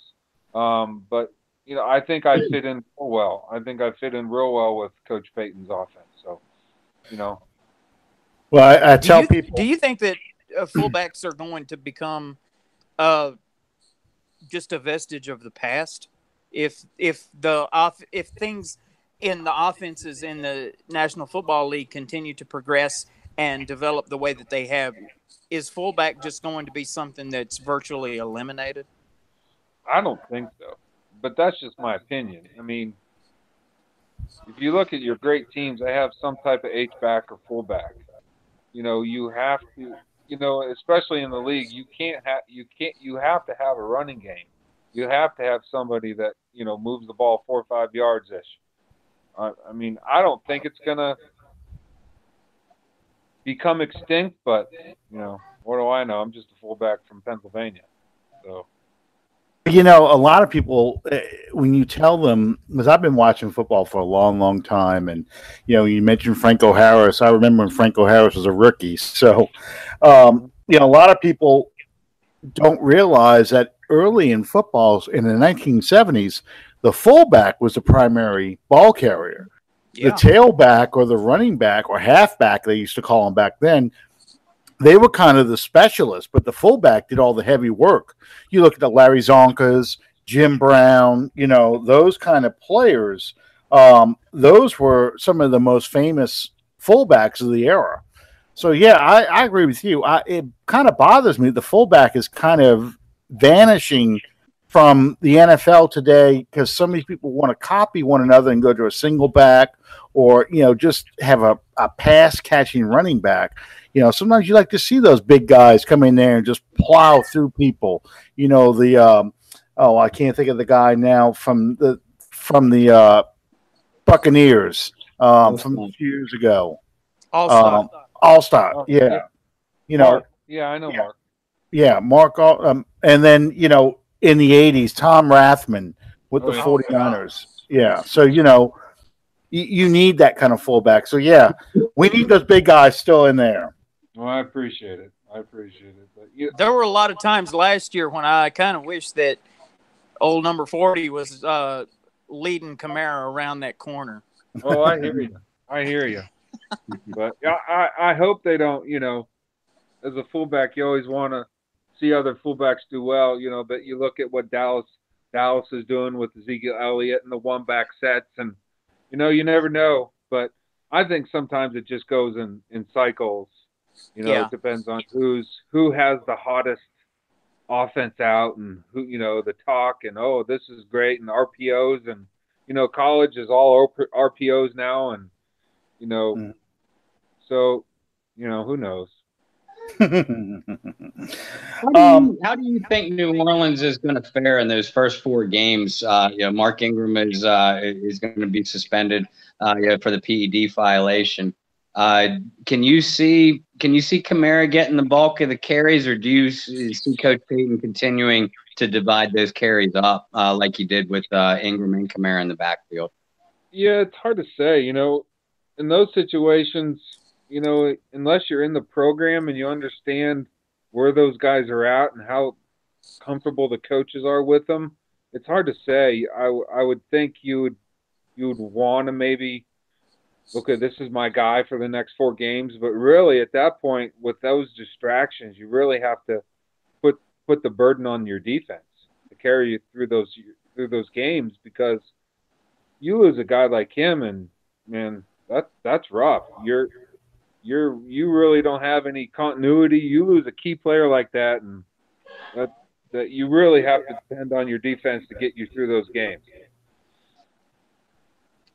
Um, but you know, I think I fit in real well. I think I fit in real well with Coach Payton's offense. So, you know. Well, I, I tell do you, people. Do you think that uh, fullbacks are going to become uh, just a vestige of the past? If if the off if things in the offenses in the National Football League continue to progress and develop the way that they have, is fullback just going to be something that's virtually eliminated? I don't think so but that's just my opinion. I mean, if you look at your great teams, they have some type of H back or fullback. You know, you have to, you know, especially in the league, you can't have you can't you have to have a running game. You have to have somebody that you know moves the ball four or five yards ish. I, I mean, I don't think it's gonna become extinct, but you know, what do I know? I'm just a fullback from Pennsylvania, so. You know, a lot of people, eh, when you tell them, because I've been watching football for a long, long time, and you know, you mentioned Franco Harris. I remember when Franco Harris was a rookie. So, um, you know, a lot of people don't realize that early in footballs in the 1970s, the fullback was the primary ball carrier. Yeah. The tailback or the running back or halfback, they used to call him back then, they were kind of the specialists, but the fullback did all the heavy work. You look at the Larry Csonkas, Jim Brown, you know, those kind of players. Um, those were some of the most famous fullbacks of the era. So yeah, I, I agree with you. I, it kind of bothers me. The fullback is kind of vanishing from the NFL today because so many people want to copy one another and go to a single back or you know just have a, a pass catching running back. You know, sometimes you like to see those big guys come in there and just plow through people. You know, the um, oh, I can't think of the guy now from the from the uh, Buccaneers um, from a few years ago. All Um, All Star, Oh, yeah. yeah. You know, Mark. Yeah, I know Yeah. Mark. yeah, Mark. Um, and then you know, in the '80s, Tom Rathman with the Oh, yeah. 49ers. Yeah, so you know, you, you need that kind of fullback. So yeah, we need those big guys still in there. Well, I appreciate it. I appreciate it. But you, there were a lot of times last year when I kind of wish that old number 40 was uh, leading Kamara around that corner. oh, I hear you. I hear you. But yeah, I, I hope they don't. You know, as a fullback, you always want to see other fullbacks do well. You know, but you look at what Dallas Dallas is doing with Ezekiel Elliott and the one back sets, and you know, you never know. But I think sometimes it just goes in in cycles. You know, Yeah. it depends on who's who has the hottest offense out and who you know the talk and oh this is great and RPOs and you know college is all RPOs now and you know Mm. so you know who knows How do, you, Um, how do you think New Orleans is going to fare in those first four games? Uh, you know, Mark Ingram is uh, is going to be suspended uh, you know, for the PED violation. Uh, can you see can you see Kamara getting the bulk of the carries, or do you see Coach Payton continuing to divide those carries up uh, like he did with uh, Ingram and Kamara in the backfield? yeah it's hard to say you know in those situations you know unless you're in the program and you understand where those guys are at and how comfortable the coaches are with them it's hard to say I would think you would you would want to maybe okay this is my guy for the next four games but really at that point with those distractions you really have to put put the burden on your defense to carry you through those through those games because you lose a guy like him and man that that's rough. You're you're you really don't have any continuity. You lose a key player like that and that that you really have to depend on your defense to get you through those games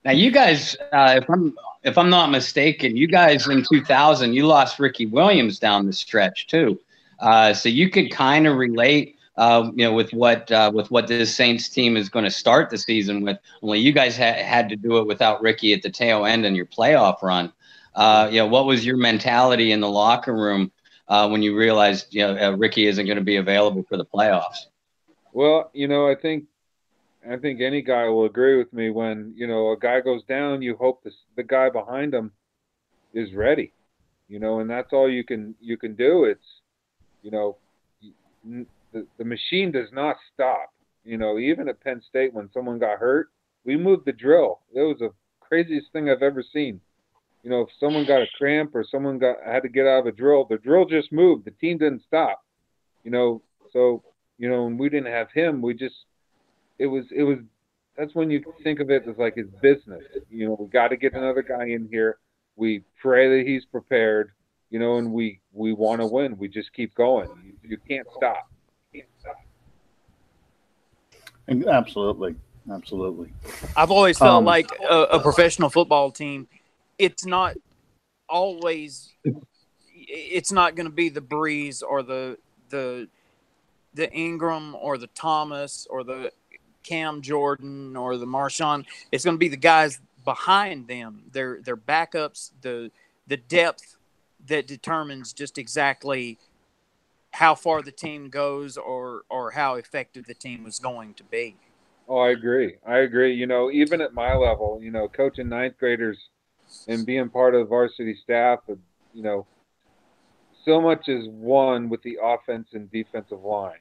Now, you guys, uh, if I'm if I'm not mistaken, you guys in 2000 you lost Ricky Williams down the stretch too, uh, so you could kind of relate, uh, you know, with what uh, with what this Saints team is going to start the season with. Only you guys ha- had to do it without Ricky at the tail end in your playoff run. Uh, you know, what was your mentality in the locker room uh, when you realized you know Ricky isn't going to be available for the playoffs? Well, you know, I think I think any guy will agree with me when, you know, a guy goes down, you hope the the guy behind him is ready. You know, and that's all you can you can do. It's you know, the the machine does not stop. You know, even at Penn State when someone got hurt, we moved the drill. It was the craziest thing I've ever seen. You know, if someone got a cramp or someone got had to get out of a drill, the drill just moved. The team didn't stop. You know, so you know, and we didn't have him. We just it was it was that's when you think of it as like his business. You know, we got to get another guy in here. We pray that he's prepared. You know, and we we want to win. We just keep going. You, you can't stop. You can't stop. Absolutely, absolutely. I've always felt Um, like a, a professional football team, it's not always, it's not going to be the Brees or the the the Ingram or the Thomas or the Cam Jordan or the Marshon. It's going to be the guys behind them. Their their backups, the the depth that determines just exactly how far the team goes or or how effective the team was going to be. Oh, I agree. I agree. You know, even at my level, you know, coaching ninth graders and being part of the varsity staff, you know, so much is won with the offense and defensive line.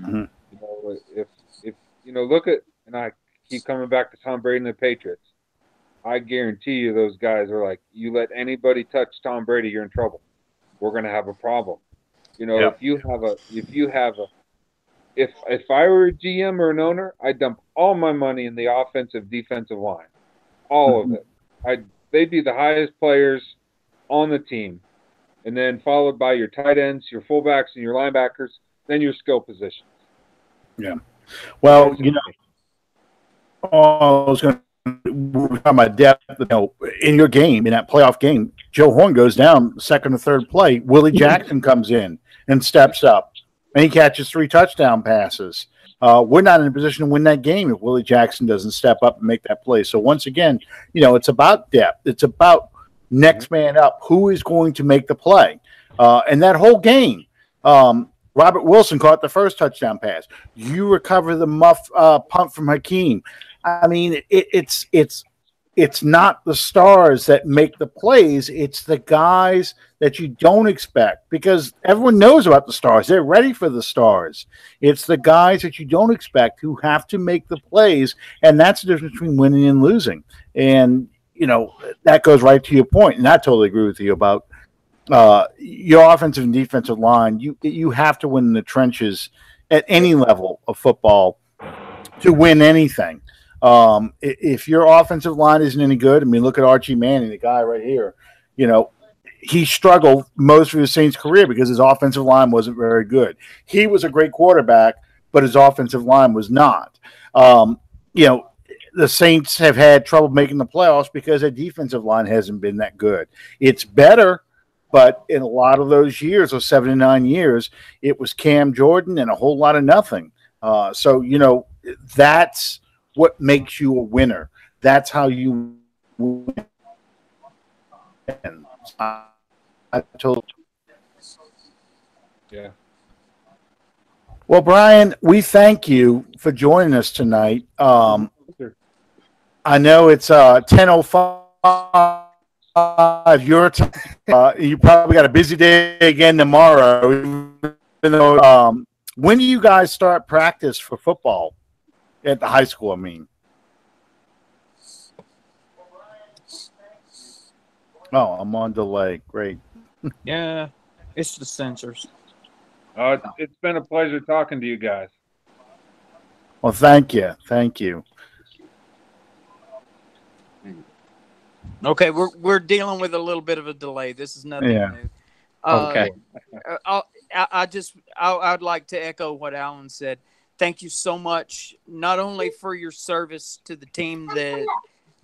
Mhm. You know, if if you know, look at and I keep coming back to Tom Brady and the Patriots. I guarantee you, those guys are like, you let anybody touch Tom Brady, you're in trouble. We're gonna have a problem. You know, Yeah. if you have a if you have a if if I were a GM or an owner, I'd dump all my money in the offensive defensive line, all of it. I they'd be the highest players on the team, and then followed by your tight ends, your fullbacks, and your linebackers, then your skill positions. Well, you know, I was going to talk about depth. You know, in your game, in that playoff game, Joe Horn goes down second or third play. Willie Jackson comes in and steps up, and he catches three touchdown passes. Uh, we're not in a position to win that game if Willie Jackson doesn't step up and make that play. So once again, you know, it's about depth. It's about next man up. Who is going to make the play? Uh, and that whole game, um, Robert Wilson caught the first touchdown pass. You recover the muff uh, punt from Hakim. I mean, it, it's it's it's not the stars that make the plays; it's the guys that you don't expect because everyone knows about the stars. They're ready for the stars. It's the guys that you don't expect who have to make the plays, and that's the difference between winning and losing. And you know that goes right to your point, and I totally agree with you about uh, your offensive and defensive line. You you have to win in the trenches at any level of football to win anything. Um, if your offensive line isn't any good, I mean, look at Archie Manning, the guy right here. You know, he struggled most of his Saints career because his offensive line wasn't very good. He was a great quarterback, but his offensive line was not. Um, you know, the Saints have had trouble making the playoffs because their defensive line hasn't been that good. It's better, but in a lot of those years, those seven to nine years, it was Cam Jordan and a whole lot of nothing. Uh, so, you know, that's what makes you a winner. That's how you win. I, I told Yeah. Well, Brian, we thank you for joining us tonight. Um, I know it's uh, 10.05 your time. Uh, you probably got a busy day again tomorrow. Even though, um, when do you guys start practice for football at the high school? I mean, oh, I'm on delay. Great. Yeah, it's the censors. Uh, it's- it's been a pleasure talking to you guys. Well, thank you, thank you. Okay, we're we're dealing with a little bit of a delay. This is nothing Yeah. new. Uh, Okay. uh, I'll- I, I just I, I'd like to echo what Allen said. Thank you so much, not only for your service to the team that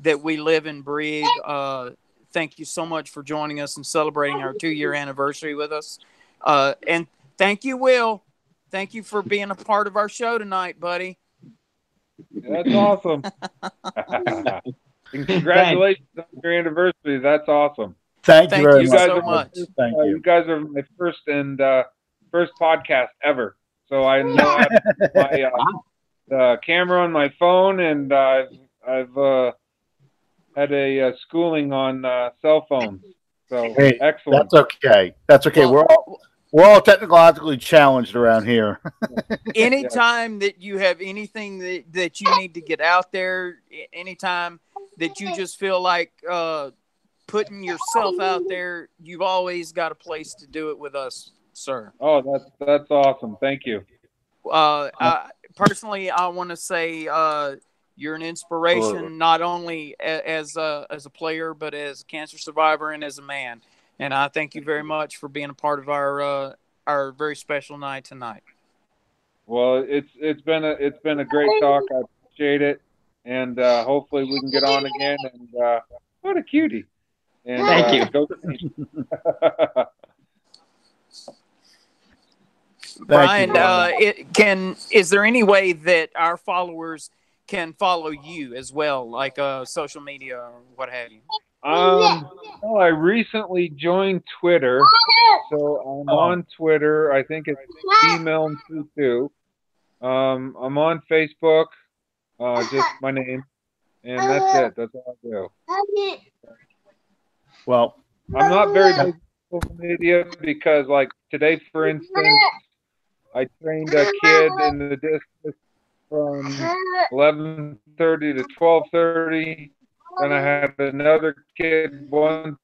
that we live and breathe. Uh, thank you so much for joining us and celebrating our two year anniversary with us. Uh, and thank you, Will. Thank you for being a part of our show tonight, buddy. That's awesome. and congratulations on your anniversary. That's awesome. Thank, Thank you very you much. so much. Thank Uh, you. you guys are my first and uh, first podcast ever. So I know I have my uh, uh, camera on my phone, and uh, I've uh, had a uh, schooling on uh, cell phones. So Hey, excellent. That's okay. That's okay. Well- we're all we're all technologically challenged around here. anytime that you have anything that, that you need to get out there anytime that you just feel like uh, putting yourself out there you've always got a place to do it with us sir Oh, that's that's awesome. Thank you. uh, I, personally i want to say uh, you're an inspiration not only a, as a, as a player but as a cancer survivor and as a man and i thank you very much for being a part of our uh, our very special night tonight Well, it's it's been a it's been a great talk. I appreciate it, and uh, hopefully we can get on again. And uh, what a cutie! And, Thank uh, you. Go Saints. Brian, you, uh, it can is there any way that our followers can follow you as well, like uh, social media or what have you? um, well, I recently joined Twitter, so I'm Oh. on Twitter. I think it's email two. Um, I'm on Facebook, uh, just my name, and that's it. That's all I do. Well, I'm not very big on social media because, like today, for instance, I trained a kid in the distance from 11:30 to 12:30. Then I had another kid 1:30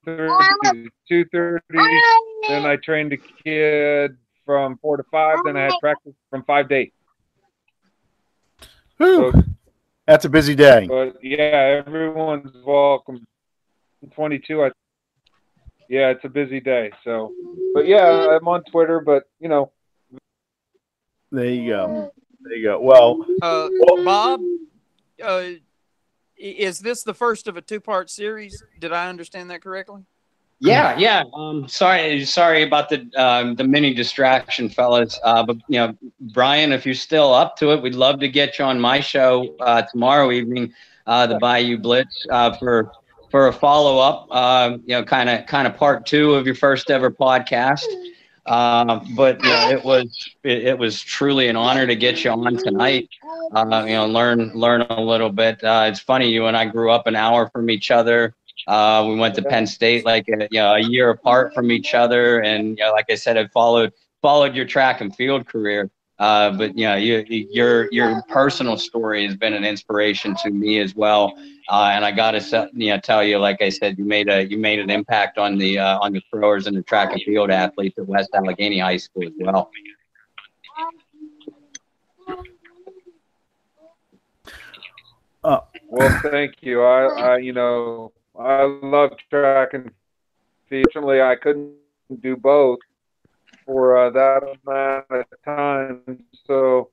to 2:30. Then I trained a kid from four to five. Then I had practice from five to eight. whew, So, that's a busy day. but yeah, everyone's welcome. 22. I yeah, it's a busy day. So, but yeah, I'm on Twitter. But you know, There you go. There you go. Well, uh, Bob, uh, is this the first of a two-part series? Did I understand that correctly? Yeah, yeah. Um, sorry, sorry about the um, the mini distraction, fellas. Uh, but you know, Brian, if you're still up to it, we'd love to get you on my show uh, tomorrow evening, uh, the Bayou Blitz, uh, for for a follow up. Uh, you know, kind of kind of part two of your first ever podcast. Uh, but you know, it was it, it, was truly an honor to get you on tonight. Uh, you know, learn learn a little bit. It's funny, you and I grew up an hour from each other. Uh, we went to Penn State like a, you know a year apart from each other, and you know, like I said, I followed followed your track and field career. Uh, but you know, you, your your personal story has been an inspiration to me as well. Uh, and I got to you know tell you, like I said, you made a you made an impact on the uh, on the throwers and the track and field athletes at West Allegheny High School as well. Uh, well, thank you. I, I, you know, I love track and field. Fortunately, I couldn't do both for uh, that amount of time. So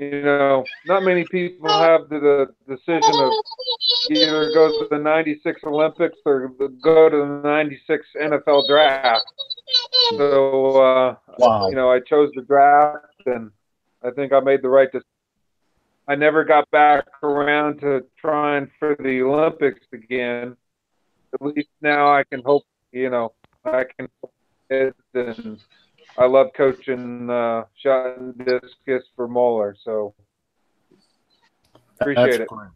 you know, not many people have the, the decision of either go to the 96 Olympics or go to the 96 NFL draft. So, uh, wow. you know, I chose the draft and I think I made the right decision. I never got back around to trying for the Olympics again. At least now I can hope, you know, I can and I love coaching uh, shot and discus for Moeller. So appreciate That's it. Great.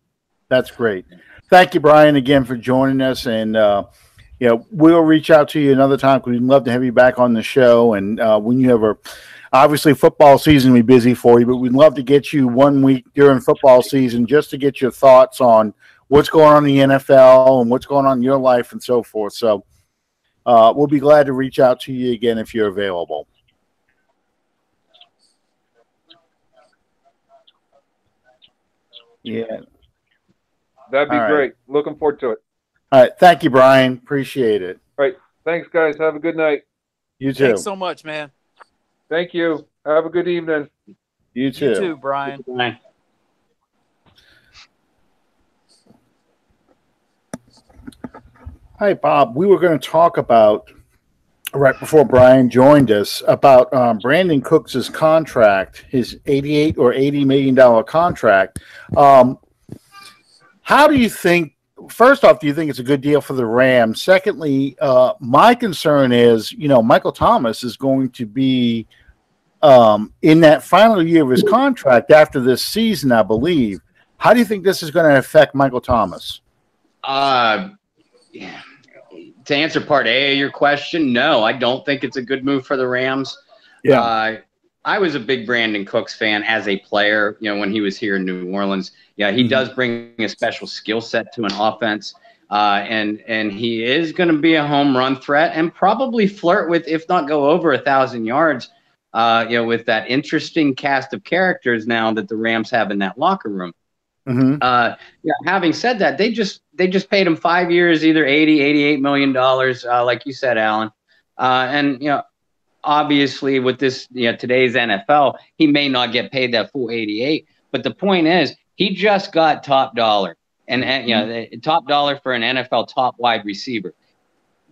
That's great. Thank you, Brian, again for joining us. And uh, you know, we'll reach out to you another time because we'd love to have you back on the show. And uh, when you ever, obviously, football season will be busy for you, but we'd love to get you one week during football season just to get your thoughts on what's going on in the NFL and what's going on in your life and so forth. So uh, we'll be glad to reach out to you again if you're available. Yeah. That'd be great. Looking forward to it. All right. Thank you, Brian. Appreciate it. All right. Thanks, guys. Have a good night. You too. Thanks so much, man. Thank you. Have a good evening. You too. You too, Brian. Hi, Bob. We were going to talk about right before Brian joined us about um, Brandin Cooks' contract, his 88 or 80 million dollar contract. Um, how do you think? First off, do you think it's a good deal for the Rams? Secondly, uh, my concern is, you know, Michael Thomas is going to be um, in that final year of his contract after this season, I believe. How do you think this is going to affect Michael Thomas? Uh, to answer part A of your question, no, I don't think it's a good move for the Rams. Yeah. Uh, I was a big Brandin Cooks fan as a player, you know, when he was here in New Orleans. Yeah, he mm-hmm. does bring a special skill set to an offense. Uh, and and he is going to be a home run threat and probably flirt with, if not go over a thousand yards, uh, you know, with that interesting cast of characters now that the Rams have in that locker room. Mm-hmm. Uh, yeah, having said that, they just they just paid him five years, either 80, 88 million dollars, uh, like you said, Allen. Uh, and you know, obviously with this, you know, today's NFL, he may not get paid that full 88. But the point is, he just got top dollar, and, and you know, the top dollar for an NFL top wide receiver.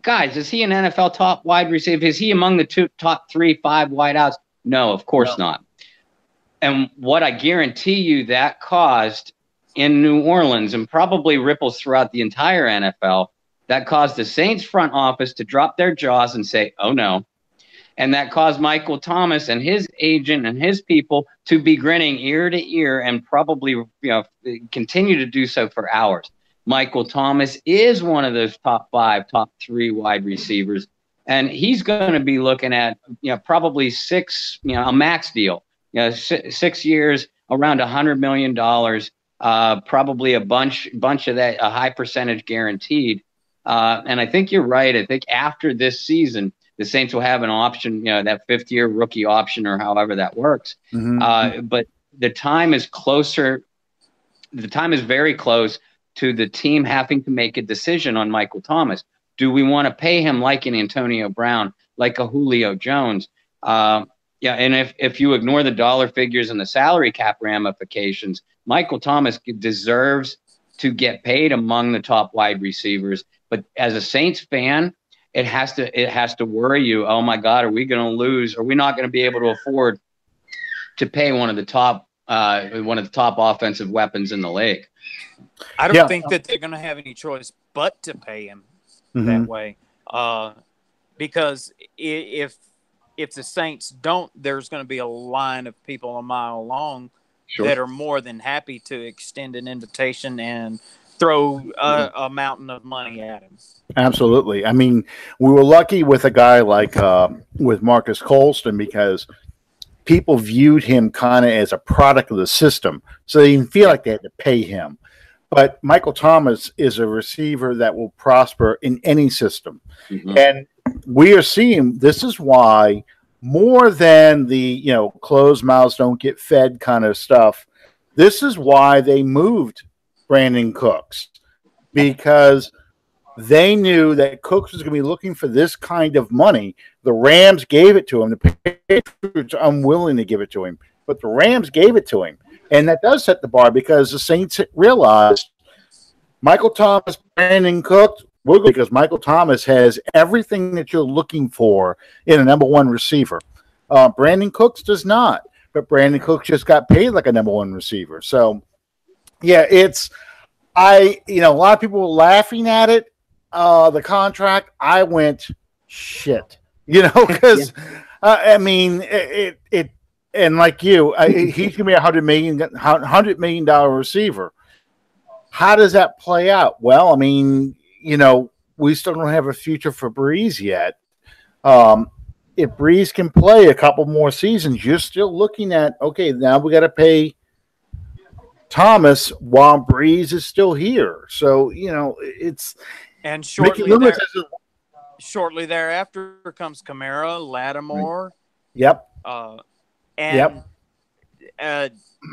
Guys, is he an NFL top wide receiver? Is he among the two top three, five wideouts? No, of course no. not. And what I guarantee you that caused in New Orleans and probably ripples throughout the entire NFL that caused the Saints front office to drop their jaws and say, oh no. And that caused Michael Thomas and his agent and his people to be grinning ear to ear and probably you know, continue to do so for hours. Michael Thomas is one of those top five, top three wide receivers. And he's going to be looking at, you know, probably six, you know, a max deal, you know, six years, around a hundred million dollars uh, probably a bunch bunch of that, a high percentage guaranteed. Uh, and I think you're right. I think after this season, the Saints will have an option, you know, that fifth year rookie option or however that works. Mm-hmm. Uh, but the time is closer. The time is very close to the team having to make a decision on Michael Thomas. Do we want to pay him like an Antonio Brown, like a Julio Jones? Uh, yeah, and if if you ignore the dollar figures and the salary cap ramifications, Michael Thomas deserves to get paid among the top wide receivers. But as a Saints fan, it has to it has to worry you. Oh my God, are we going to lose? Are we not going to be able to afford to pay one of the top uh, one of the top offensive weapons in the league? I don't yeah. think that they're going to have any choice but to pay him mm-hmm. that way, uh, because if if the Saints don't, there's going to be a line of people a mile long sure. that are more than happy to extend an invitation and throw a, a, mountain of money at him. Absolutely. I mean, we were lucky with a guy like uh, with Marques Colston because people viewed him kind of as a product of the system, so they didn't feel like they had to pay him. But Michael Thomas is a receiver that will prosper in any system, mm-hmm. and we are seeing this is why more than the you know closed mouths don't get fed kind of stuff. This is why they moved Brandin Cooks because they knew that Cooks was going to be looking for this kind of money. The Rams gave it to him. The Patriots unwilling to give it to him, but the Rams gave it to him, and that does set the bar because the Saints realized Michael Thomas, Brandin Cooks, because Michael Thomas has everything that you're looking for in a number one receiver. Uh, Brandin Cooks does not, but Brandin Cooks just got paid like a number one receiver. So, yeah, it's I you know a lot of people were laughing at it, uh, the contract. I went shit, you know, because yeah. uh, I mean it, it, it and like you, I, he's gonna be a hundred million hundred million dollar receiver. How does that play out? Well, I mean, you know, we still don't have a future for Brees yet. Um, if Brees can play a couple more seasons, you're still looking at okay. Now we got to pay Thomas while Brees is still here. So you know it's and shortly there, shortly thereafter comes Kamara, Lattimore. Yep. Uh, and yep. Uh,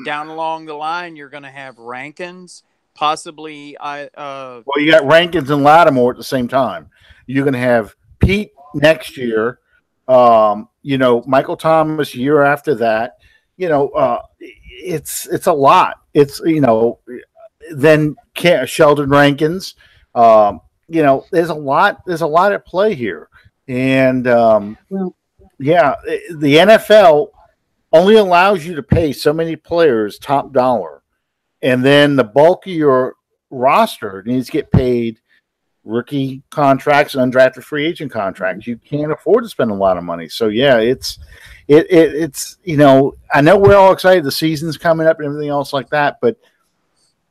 down along the line, you're going to have Rankins possibly I uh well you got Rankins and Lattimore at the same time. You're gonna have Pete next year, um, you know, Michael Thomas year after that. You know, uh it's it's a lot. It's you know, then Sheldon Rankins. Um, you know, there's a lot there's a lot at play here. And um yeah, the NFL only allows you to pay so many players top dollar and then the bulk of your roster needs to get paid rookie contracts and undrafted free agent contracts. You can't afford to spend a lot of money. So yeah, it's it, it it's you know I know we're all excited the season's coming up and everything else like that, but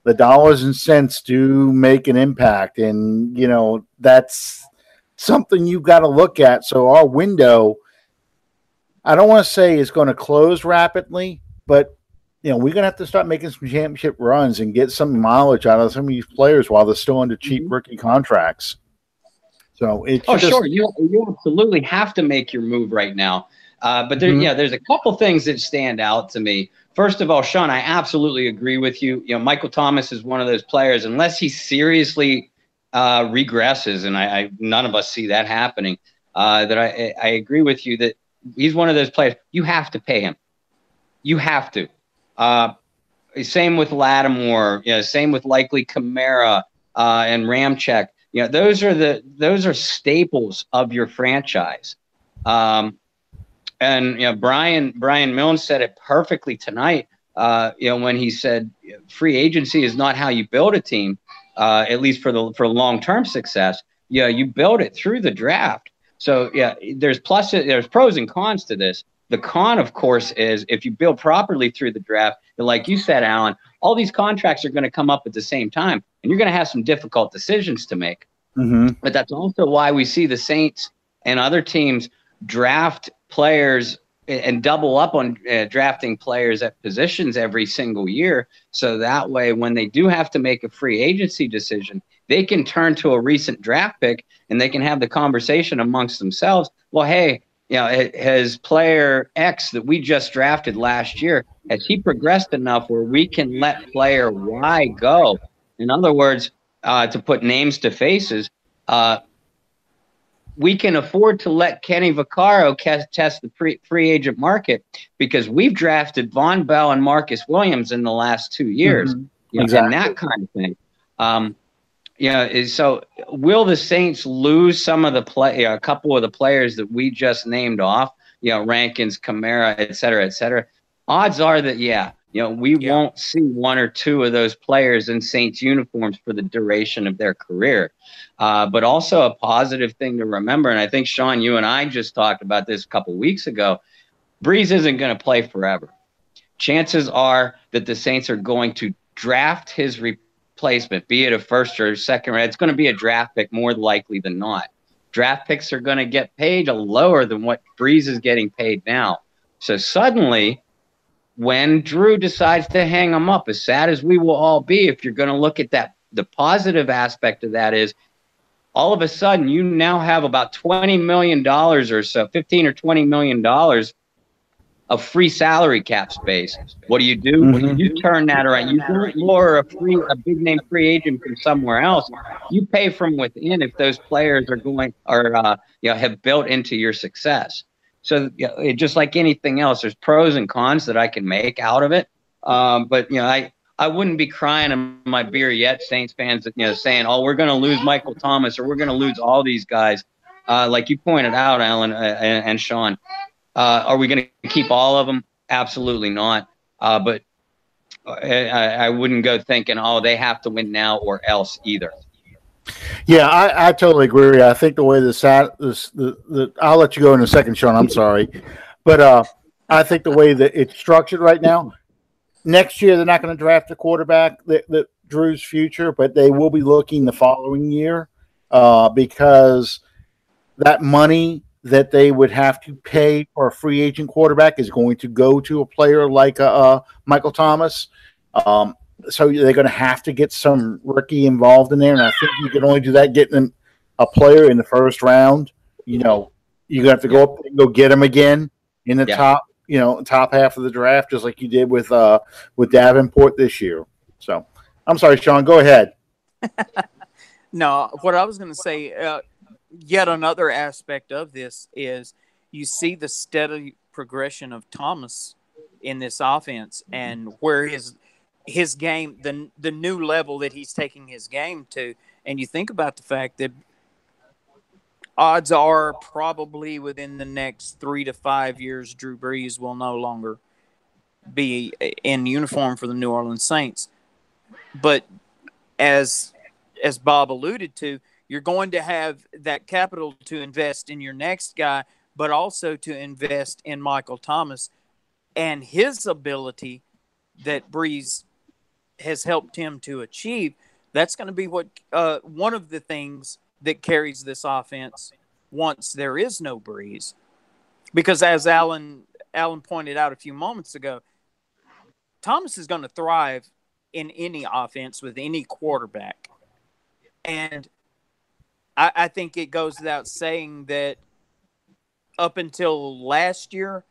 the dollars and cents do make an impact, and you know that's something you've got to look at. So our window, I don't want to say is going to close rapidly, but you know, we're gonna have to start making some championship runs and get some mileage out of some of these players while they're still under cheap mm-hmm. rookie contracts. So it's oh just, sure, you you absolutely have to make your move right now. Uh, but there, mm-hmm. yeah, there's a couple things that stand out to me. First of all, Sean, I absolutely agree with you. You know, Michael Thomas is one of those players, unless he seriously uh, regresses, and I, I, none of us see that happening. Uh, that I, I agree with you that he's one of those players. You have to pay him. You have to. Uh, same with Lattimore. You know, same with likely Kamara uh, and Ramczyk. You know, those are the those are staples of your franchise. Um, and you know, Brian Brian Milne said it perfectly tonight. Uh, you know, when he said free agency is not how you build a team, uh, at least for the for long term success. Yeah, you build it through the draft. So yeah, there's plus there's pros and cons to this. The con, of course, is if you build properly through the draft, like you said, Allen, all these contracts are going to come up at the same time, and you're going to have some difficult decisions to make. Mm-hmm. But that's also why we see the Saints and other teams draft players and double up on uh, drafting players at positions every single year. So that way, when they do have to make a free agency decision, they can turn to a recent draft pick and they can have the conversation amongst themselves. Well, hey, you know, has player X that we just drafted last year, has he progressed enough where we can let player Y go? In other words, uh, to put names to faces, uh, we can afford to let Kenny Vaccaro test the free, free agent market because we've drafted Vonn Bell and Marcus Williams in the last two years, mm-hmm. you know, exactly. and that kind of thing. Um, yeah, so will the Saints lose some of the play, a couple of the players that we just named off? You know, Rankins, Kamara, et cetera, et cetera. Odds are that yeah, you know, we yeah. won't see one or two of those players in Saints uniforms for the duration of their career. Uh, but also a positive thing to remember, and I think Sean, you and I just talked about this a couple weeks ago. Brees isn't going to play forever. Chances are that the Saints are going to draft his replacement, be it a first or second round. It's going to be a draft pick more likely than not. Draft picks are going to get paid lower than what Brees is getting paid now. So suddenly, when Drew decides to hang him up, as sad as we will all be, if you're going to look at that, the positive aspect of that is all of a sudden you now have about $20 million or so, 15 or $20 million of free salary cap space. What do you do? Mm-hmm. You turn that around. You don't lure a free, a big name free agent from somewhere else. You pay from within if those players are going or uh, you know have built into your success. So you know, just like anything else, there's pros and cons that I can make out of it. Um, but you know, I I wouldn't be crying in my beer yet, Saints fans, you know, saying, "Oh, we're going to lose Michael Thomas or we're going to lose all these guys." Uh, like you pointed out, Allen uh, and, and, Sean, uh, are we going to keep all of them? Absolutely not. Uh, but I, I wouldn't go thinking, "Oh, they have to win now or else" either. Yeah, I, I totally agree. I think the way the this the, the I'll let you go in a second, Sean. I'm sorry, but uh, I think the way that it's structured right now, next year they're not going to draft a quarterback that, that Drew's future, but they will be looking the following year uh, because that money that they would have to pay for a free agent quarterback is going to go to a player like uh, uh Michael Thomas. Um, so they're going to have to get some rookie involved in there, and I think you can only do that getting a player in the first round. You know, you're going to have to go up and go get him again in the yeah. top, you know, top half of the draft, just like you did with uh with Davenport this year. So, I'm sorry, Sean. Go ahead. no, what I was going to say, uh, yet another aspect of this is you see the steady progression of Thomas in this offense mm-hmm. and where his his game, the the new level that he's taking his game to, and you think about the fact that odds are probably within the next three to five years, Drew Brees will no longer be in uniform for the New Orleans Saints. But as as Bob alluded to, you're going to have that capital to invest in your next guy, but also to invest in Michael Thomas and his ability that Brees has helped him to achieve. That's going to be what uh, one of the things that carries this offense once there is no Brees, because as Allen Allen pointed out a few moments ago, Thomas is going to thrive in any offense with any quarterback, and I, I think it goes without saying that up until last year,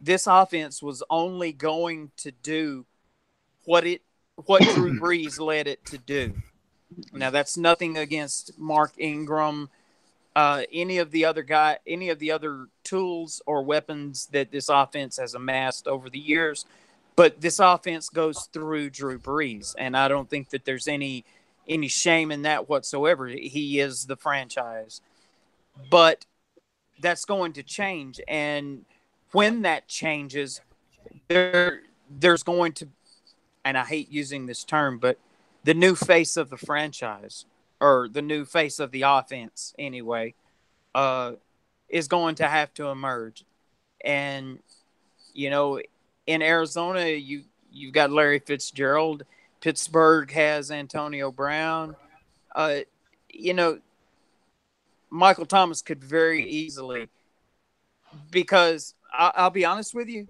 this offense was only going to do what it what Drew Brees led it to do. Now that's nothing against Mark Ingram, uh, any of the other guy, any of the other tools or weapons that this offense has amassed over the years, but this offense goes through Drew Brees, and I don't think that there's any any shame in that whatsoever. He is the franchise, but that's going to change, and when that changes, there there's going to and I hate using this term, but the new face of the franchise or the new face of the offense anyway uh, is going to have to emerge. And you know, in Arizona, you you've got Larry Fitzgerald. Pittsburgh has Antonio Brown. Uh, you know, Michael Thomas could very easily, because I, will be honest with you,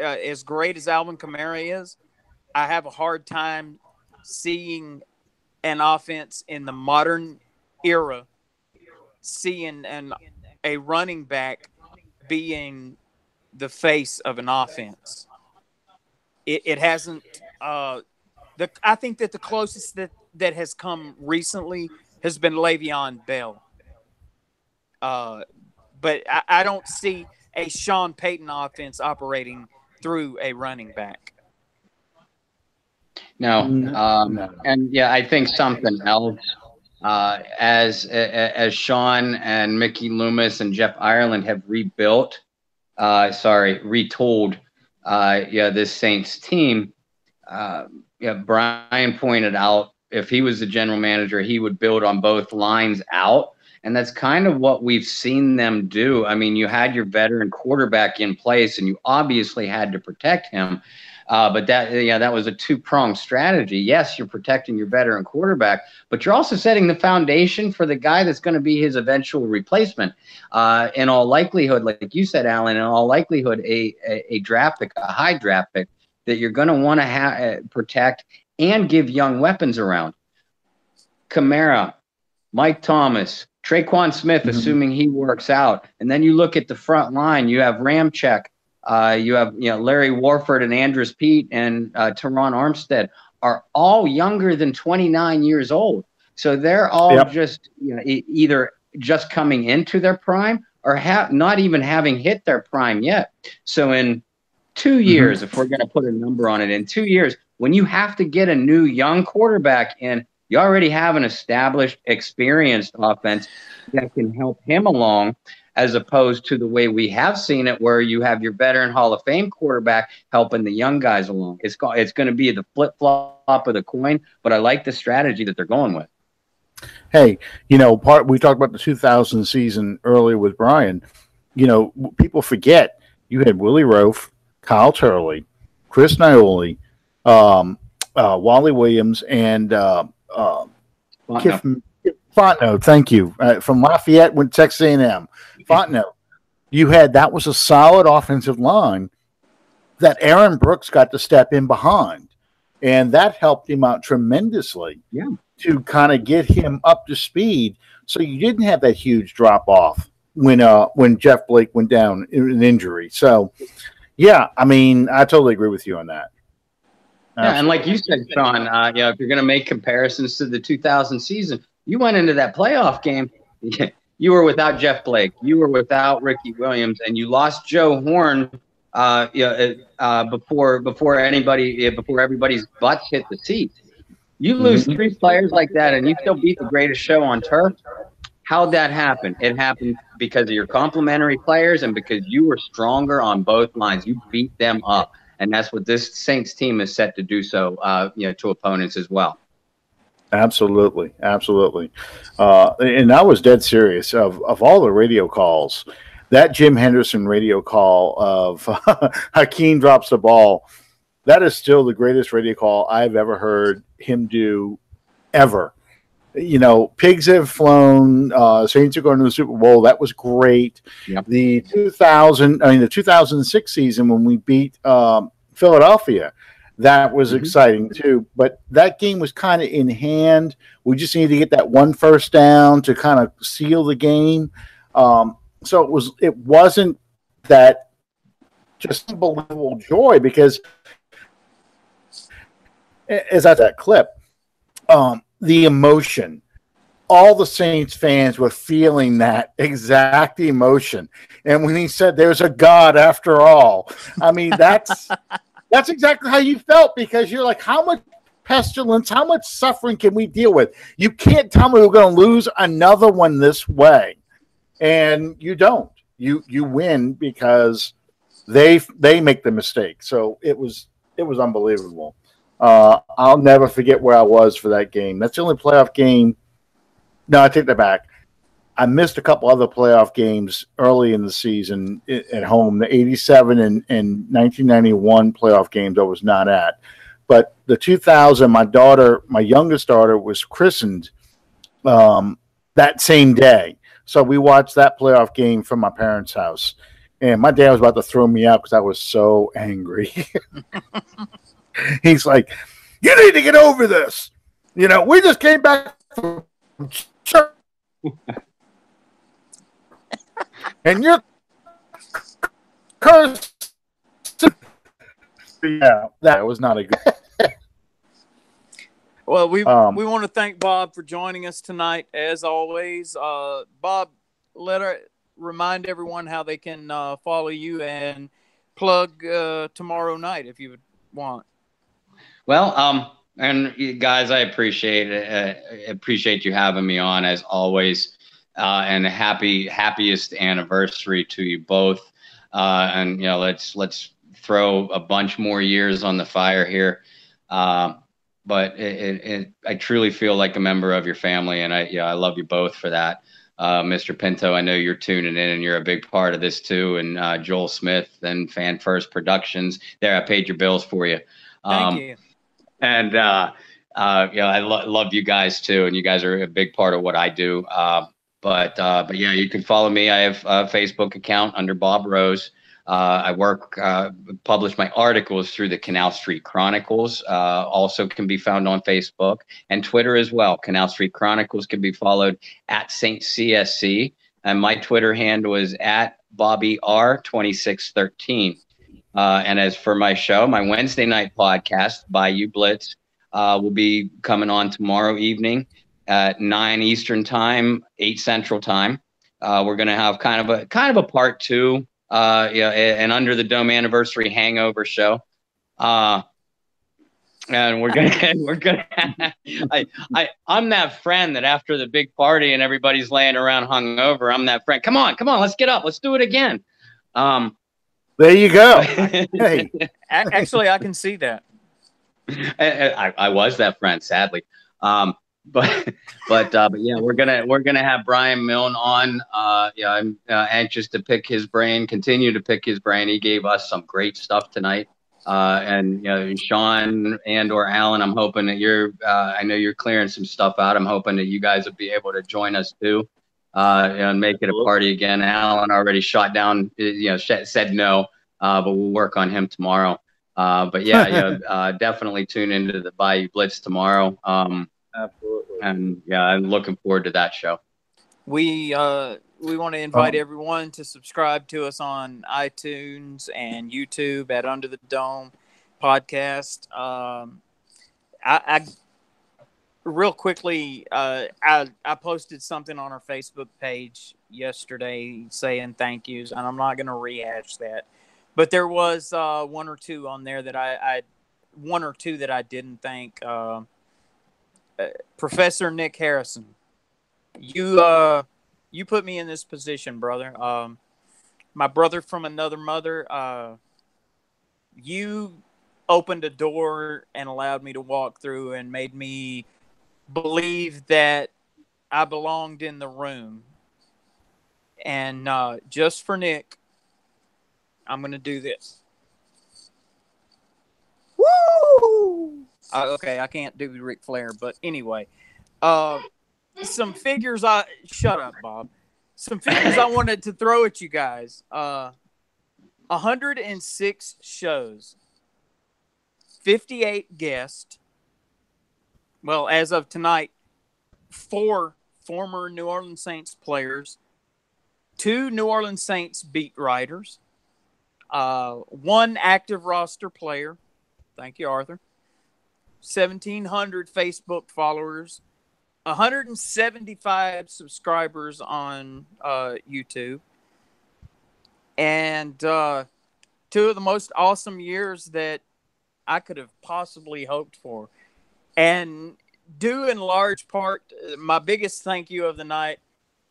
uh, as great as Alvin Kamara is, I have a hard time seeing an offense in the modern era seeing an a running back being the face of an offense. It, it hasn't. Uh, the I think that the closest that that has come recently has been Le'Veon Bell. Uh, but I, I don't see a Sean Payton offense operating through a running back. No, um, and yeah, I think something else. Uh, as as Sean and Mickey Loomis and Jeff Ireland have rebuilt, uh, sorry, retold, uh, yeah, this Saints team. Uh, yeah, Brian pointed out if he was the general manager, he would build on both lines out. And that's kind of what we've seen them do. I mean, you had your veteran quarterback in place and you obviously had to protect him. Uh, but that, yeah, that was a two pronged strategy. Yes, you're protecting your veteran quarterback, but you're also setting the foundation for the guy that's going to be his eventual replacement. Uh, in all likelihood, like you said, Allen, in all likelihood, a, a, a draft pick, a high draft pick that you're going to want to ha- uh, protect and give young weapons around. Kamara, Mike Thomas, Tre'Quan Smith, mm-hmm. assuming he works out, and then you look at the front line. You have Ramczyk, uh, you have you know Larry Warford and Andrus Peat and uh, Terron Armstead are all younger than 29 years old. So they're all yep. just you know e- either just coming into their prime or ha- not even having hit their prime yet. So in two mm-hmm. years, mm-hmm. if we're going to put a number on it, in two years, when you have to get a new young quarterback in, you already have an established, experienced offense that can help him along, as opposed to the way we have seen it, where you have your veteran Hall of Fame quarterback helping the young guys along. It's it's going to be the flip flop of the coin, but I like the strategy that they're going with. Hey, you know, part we talked about the 2000 season earlier with Brian. You know, people forget you had Willie Roaf, Kyle Turley, Chris Naeole, um, uh, Wally Williams, and uh, uh, Fontenot. Fontenot. Thank you uh, from Lafayette, went Texas A&M. Fontenot. You had that was a solid offensive line that Aaron Brooks got to step in behind, and that helped him out tremendously. Yeah. To kind of get him up to speed, so you didn't have that huge drop off when uh when Jeff Blake went down in an injury. So yeah, I mean, I totally agree with you on that. Yeah, and like you said, Sean, uh, you know, if you're going to make comparisons to the 2000 season, you went into that playoff game. You were without Jeff Blake, you were without Ricky Williams, and you lost Joe Horn. Uh, you know, uh, before before anybody before everybody's butts hit the seat. You lose mm-hmm. three players like that, and you still beat the greatest show on turf. How'd that happen? It happened because of your complementary players and because you were stronger on both lines. You beat them up, and that's what this Saints team is set to do. So, uh, you know, to opponents as well. Absolutely, absolutely, uh, and I was dead serious. Of of all the radio calls, that Jim Henderson radio call of Hakim drops the ball, that is still the greatest radio call I've ever heard him do, ever you know, pigs have flown. Uh, Saints are going to the Super Bowl. That was great. Yep. The 2000, I mean, the 2006 season when we beat um, Philadelphia, that was mm-hmm. exciting too. But that game was kind of in hand. We just needed to get that one first down to kind of seal the game. Um, so it was. It wasn't that just unbelievable joy because as I that clip. Um, the emotion. All the Saints fans were feeling that exact emotion. And when he said there's a God after all, I mean that's that's exactly how you felt because you're like, how much pestilence, how much suffering can we deal with? You can't tell me we're going to lose another one this way. And you don't. You you win because they they make the mistake. So it was it was unbelievable. Uh, I'll never forget where I was for that game. That's the only playoff game. No, I take that back. I missed a couple other playoff games early in the season at home. The 87 and, and 1991 playoff games I was not at. But the 2000, my daughter, my youngest daughter, was christened um, that same day. So we watched that playoff game from my parents' house. And my dad was about to throw me out because I was so angry. He's like, you need to get over this. You know, we just came back from church. and you're cursed. yeah, that was not a good. well, we um, we want to thank Bob for joining us tonight, as always. Uh, Bob, let her remind everyone how they can uh, follow you and plug uh, tomorrow night if you would want. Well, um, and guys, I appreciate. Uh, appreciate you having me on as always. Uh, and happy happiest anniversary to you both. Uh, and you know, let's let's throw a bunch more years on the fire here. Uh, but it, it, it, I truly feel like a member of your family, and I yeah, I love you both for that. Uh, Mr. Pinto, I know you're tuning in and you're a big part of this too. And uh, Joel Smith and Fan First Productions. There, I paid your bills for you. Um, Thank you. And uh, uh, yeah, I lo- love you guys too, and you guys are a big part of what I do. Uh, but uh, but yeah, you can follow me. I have a Facebook account under Bob Rose. Uh, I work, uh, publish my articles through the Canal Street Chronicles. Uh, also can be found on Facebook and Twitter as well. Canal Street Chronicles can be followed at Saint CSC, and my Twitter handle is at Bobby R twenty six thirteen. Uh, and as for my show, my Wednesday night podcast, Bayou Blitz, uh, will be coming on tomorrow evening at nine Eastern time, eight Central time. Uh, we're going to have kind of a kind of a part two uh, yeah, an under the dome anniversary hangover show. Uh, and we're gonna we're gonna I I I'm that friend that after the big party and everybody's laying around hungover, I'm that friend. Come on, come on, let's get up, let's do it again. Um, there you go. hey. Actually, I can see that. I, I, I was that friend, sadly. Um, but but uh, but yeah, we're gonna we're gonna have Brian Milne on. Uh, yeah, I'm uh, anxious to pick his brain, continue to pick his brain. He gave us some great stuff tonight. Uh, and you know, Sean and or Allen, I'm hoping that you're. Uh, I know you're clearing some stuff out. I'm hoping that you guys will be able to join us too, uh, and make it a party again. Allen already shot down. You know, said no, uh, but we'll work on him tomorrow. Uh, but yeah, yeah, uh, definitely tune into the Bayou Blitz tomorrow. Um, Absolutely. And yeah, I'm looking forward to that show. We uh we want to invite um, everyone to subscribe to us on iTunes and YouTube at Under the Dome podcast. Um, I, I real quickly, uh, I I posted something on our Facebook page yesterday saying thank yous, and I'm not going to rehash that. But there was uh, one or two on there that I, I one or two that I didn't thank. Uh, Professor Nick Harrison, you uh, you put me in this position, brother. Um, my brother from another mother. Uh, you opened a door and allowed me to walk through and made me believe that I belonged in the room. And uh, just for Nick, I'm going to do this. Woo! Uh, okay, I can't do Ric Flair, but anyway, uh, some figures. I shut up, Bob. Some figures I wanted to throw at you guys. Uh, 106 shows, 58 guests. Well, as of tonight, four former New Orleans Saints players, two New Orleans Saints beat writers, uh, one active roster player. Thank you, Arthur 1,700 Facebook followers, 175 subscribers on uh, YouTube, and uh, two of the most awesome years that I could have possibly hoped for. And due in large part, my biggest thank you of the night,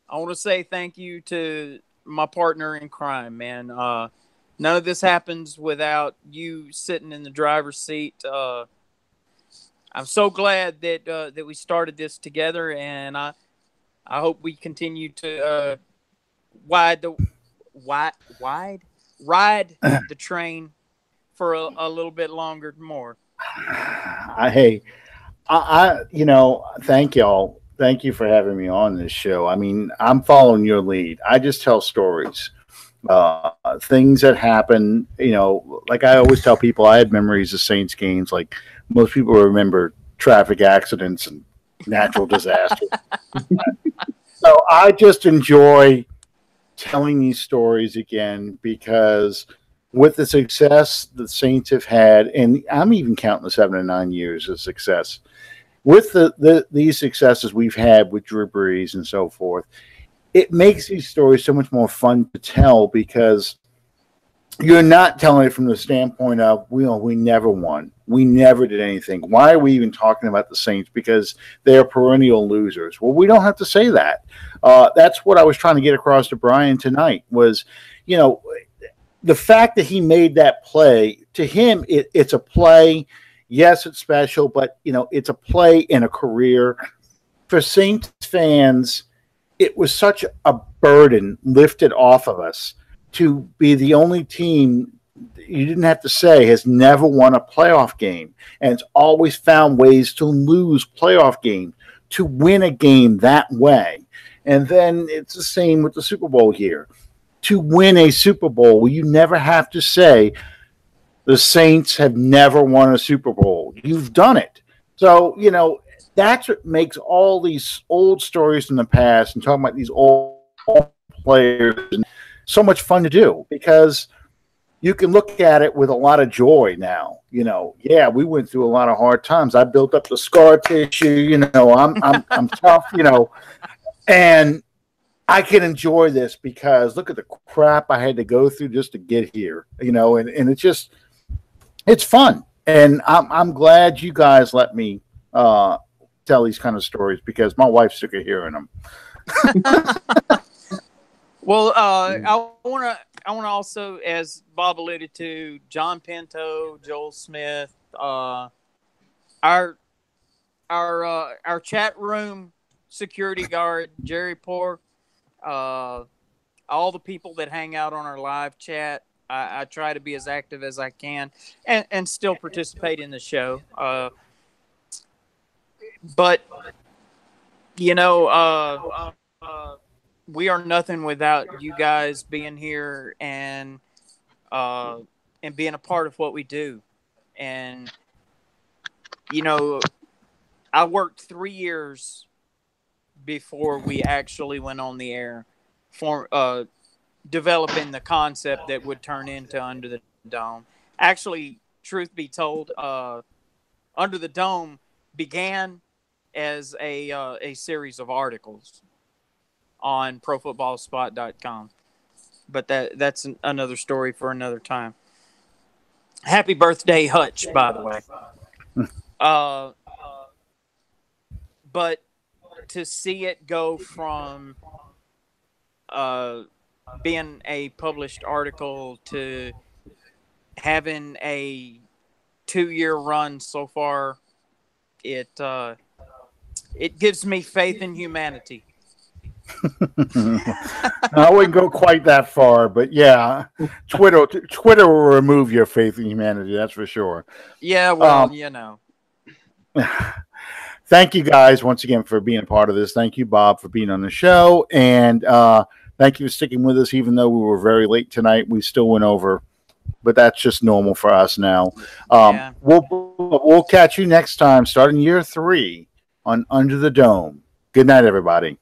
I want to say thank you to my partner in crime, man. Uh, none of this happens without you sitting in the driver's seat. Uh, I'm so glad that uh, that we started this together, and I I hope we continue to uh, wide the wide wide ride the train for a, a little bit longer more. I, hey, I, I you know thank y'all. Thank you for having me on this show. I mean, I'm following your lead. I just tell stories uh, things that happen. You know, like I always tell people, I had memories of Saints games. Like most people remember traffic accidents and natural disasters. so I just enjoy telling these stories again because with the success the Saints have had, and I'm even counting the seven and nine years of success. With the, the these successes we've had with Drew Brees and so forth, it makes these stories so much more fun to tell because you're not telling it from the standpoint of we know, we never won. We never did anything. Why are we even talking about the saints? Because they are perennial losers. Well we don't have to say that. Uh, that's what i was trying to get across to brian tonight was you know the fact that he made that play to him it, it's a play. Yes it's special but you know it's a play in a career. For saints fans it was such a burden lifted off of us to be the only team you didn't have to say has never won a playoff game and it's always found ways to lose playoff games to win a game that way. And then it's the same with the super bowl here to win a super bowl you never have to say the saints have never won a super bowl you've done it so you know that's what makes all these old stories from the past and talking about these old players so much fun to do because you can look at it with a lot of joy now. You know, yeah, we went through a lot of hard times. I built up the scar tissue. You know, I'm I'm I'm tough. You know, and I can enjoy this because look at the crap I had to go through just to get here. You know, and and it's just it's fun, and I'm I'm glad you guys let me uh, tell these kind of stories because my wife's sick of hearing them. well, uh, I want to. I want to also, as Bob alluded to, John Pinto, Joel Smith, uh, our our uh, our chat room security guard Jerry Pork, uh, all the people that hang out on our live chat. I, I, try to be as active as I can and, and still participate in the show. Uh, but you know, uh, we are nothing without you guys being here and uh, and being a part of what we do. And you know, I worked three years before we actually went on the air, for uh, developing the concept that would turn into Under the Dome. Actually, truth be told, uh, Under the Dome began as a uh, a series of articles on profootballspot.com. But that that's an, another story for another time. Happy birthday, Hutch, by the way. uh, but to see it go from uh, being a published article to having a two year run so far, it uh, it gives me faith in humanity. I wouldn't go quite that far, but yeah, Twitter Twitter will remove your faith in humanity. That's for sure. Yeah, well, um, you know. Thank you guys once again for being a part of this. Thank you, Bob, for being on the show, and uh, thank you for sticking with us. Even though we were very late tonight, we still went over, but that's just normal for us now. Um, yeah. We'll we'll catch you next time, starting year three on Under the Dome. Good night, everybody.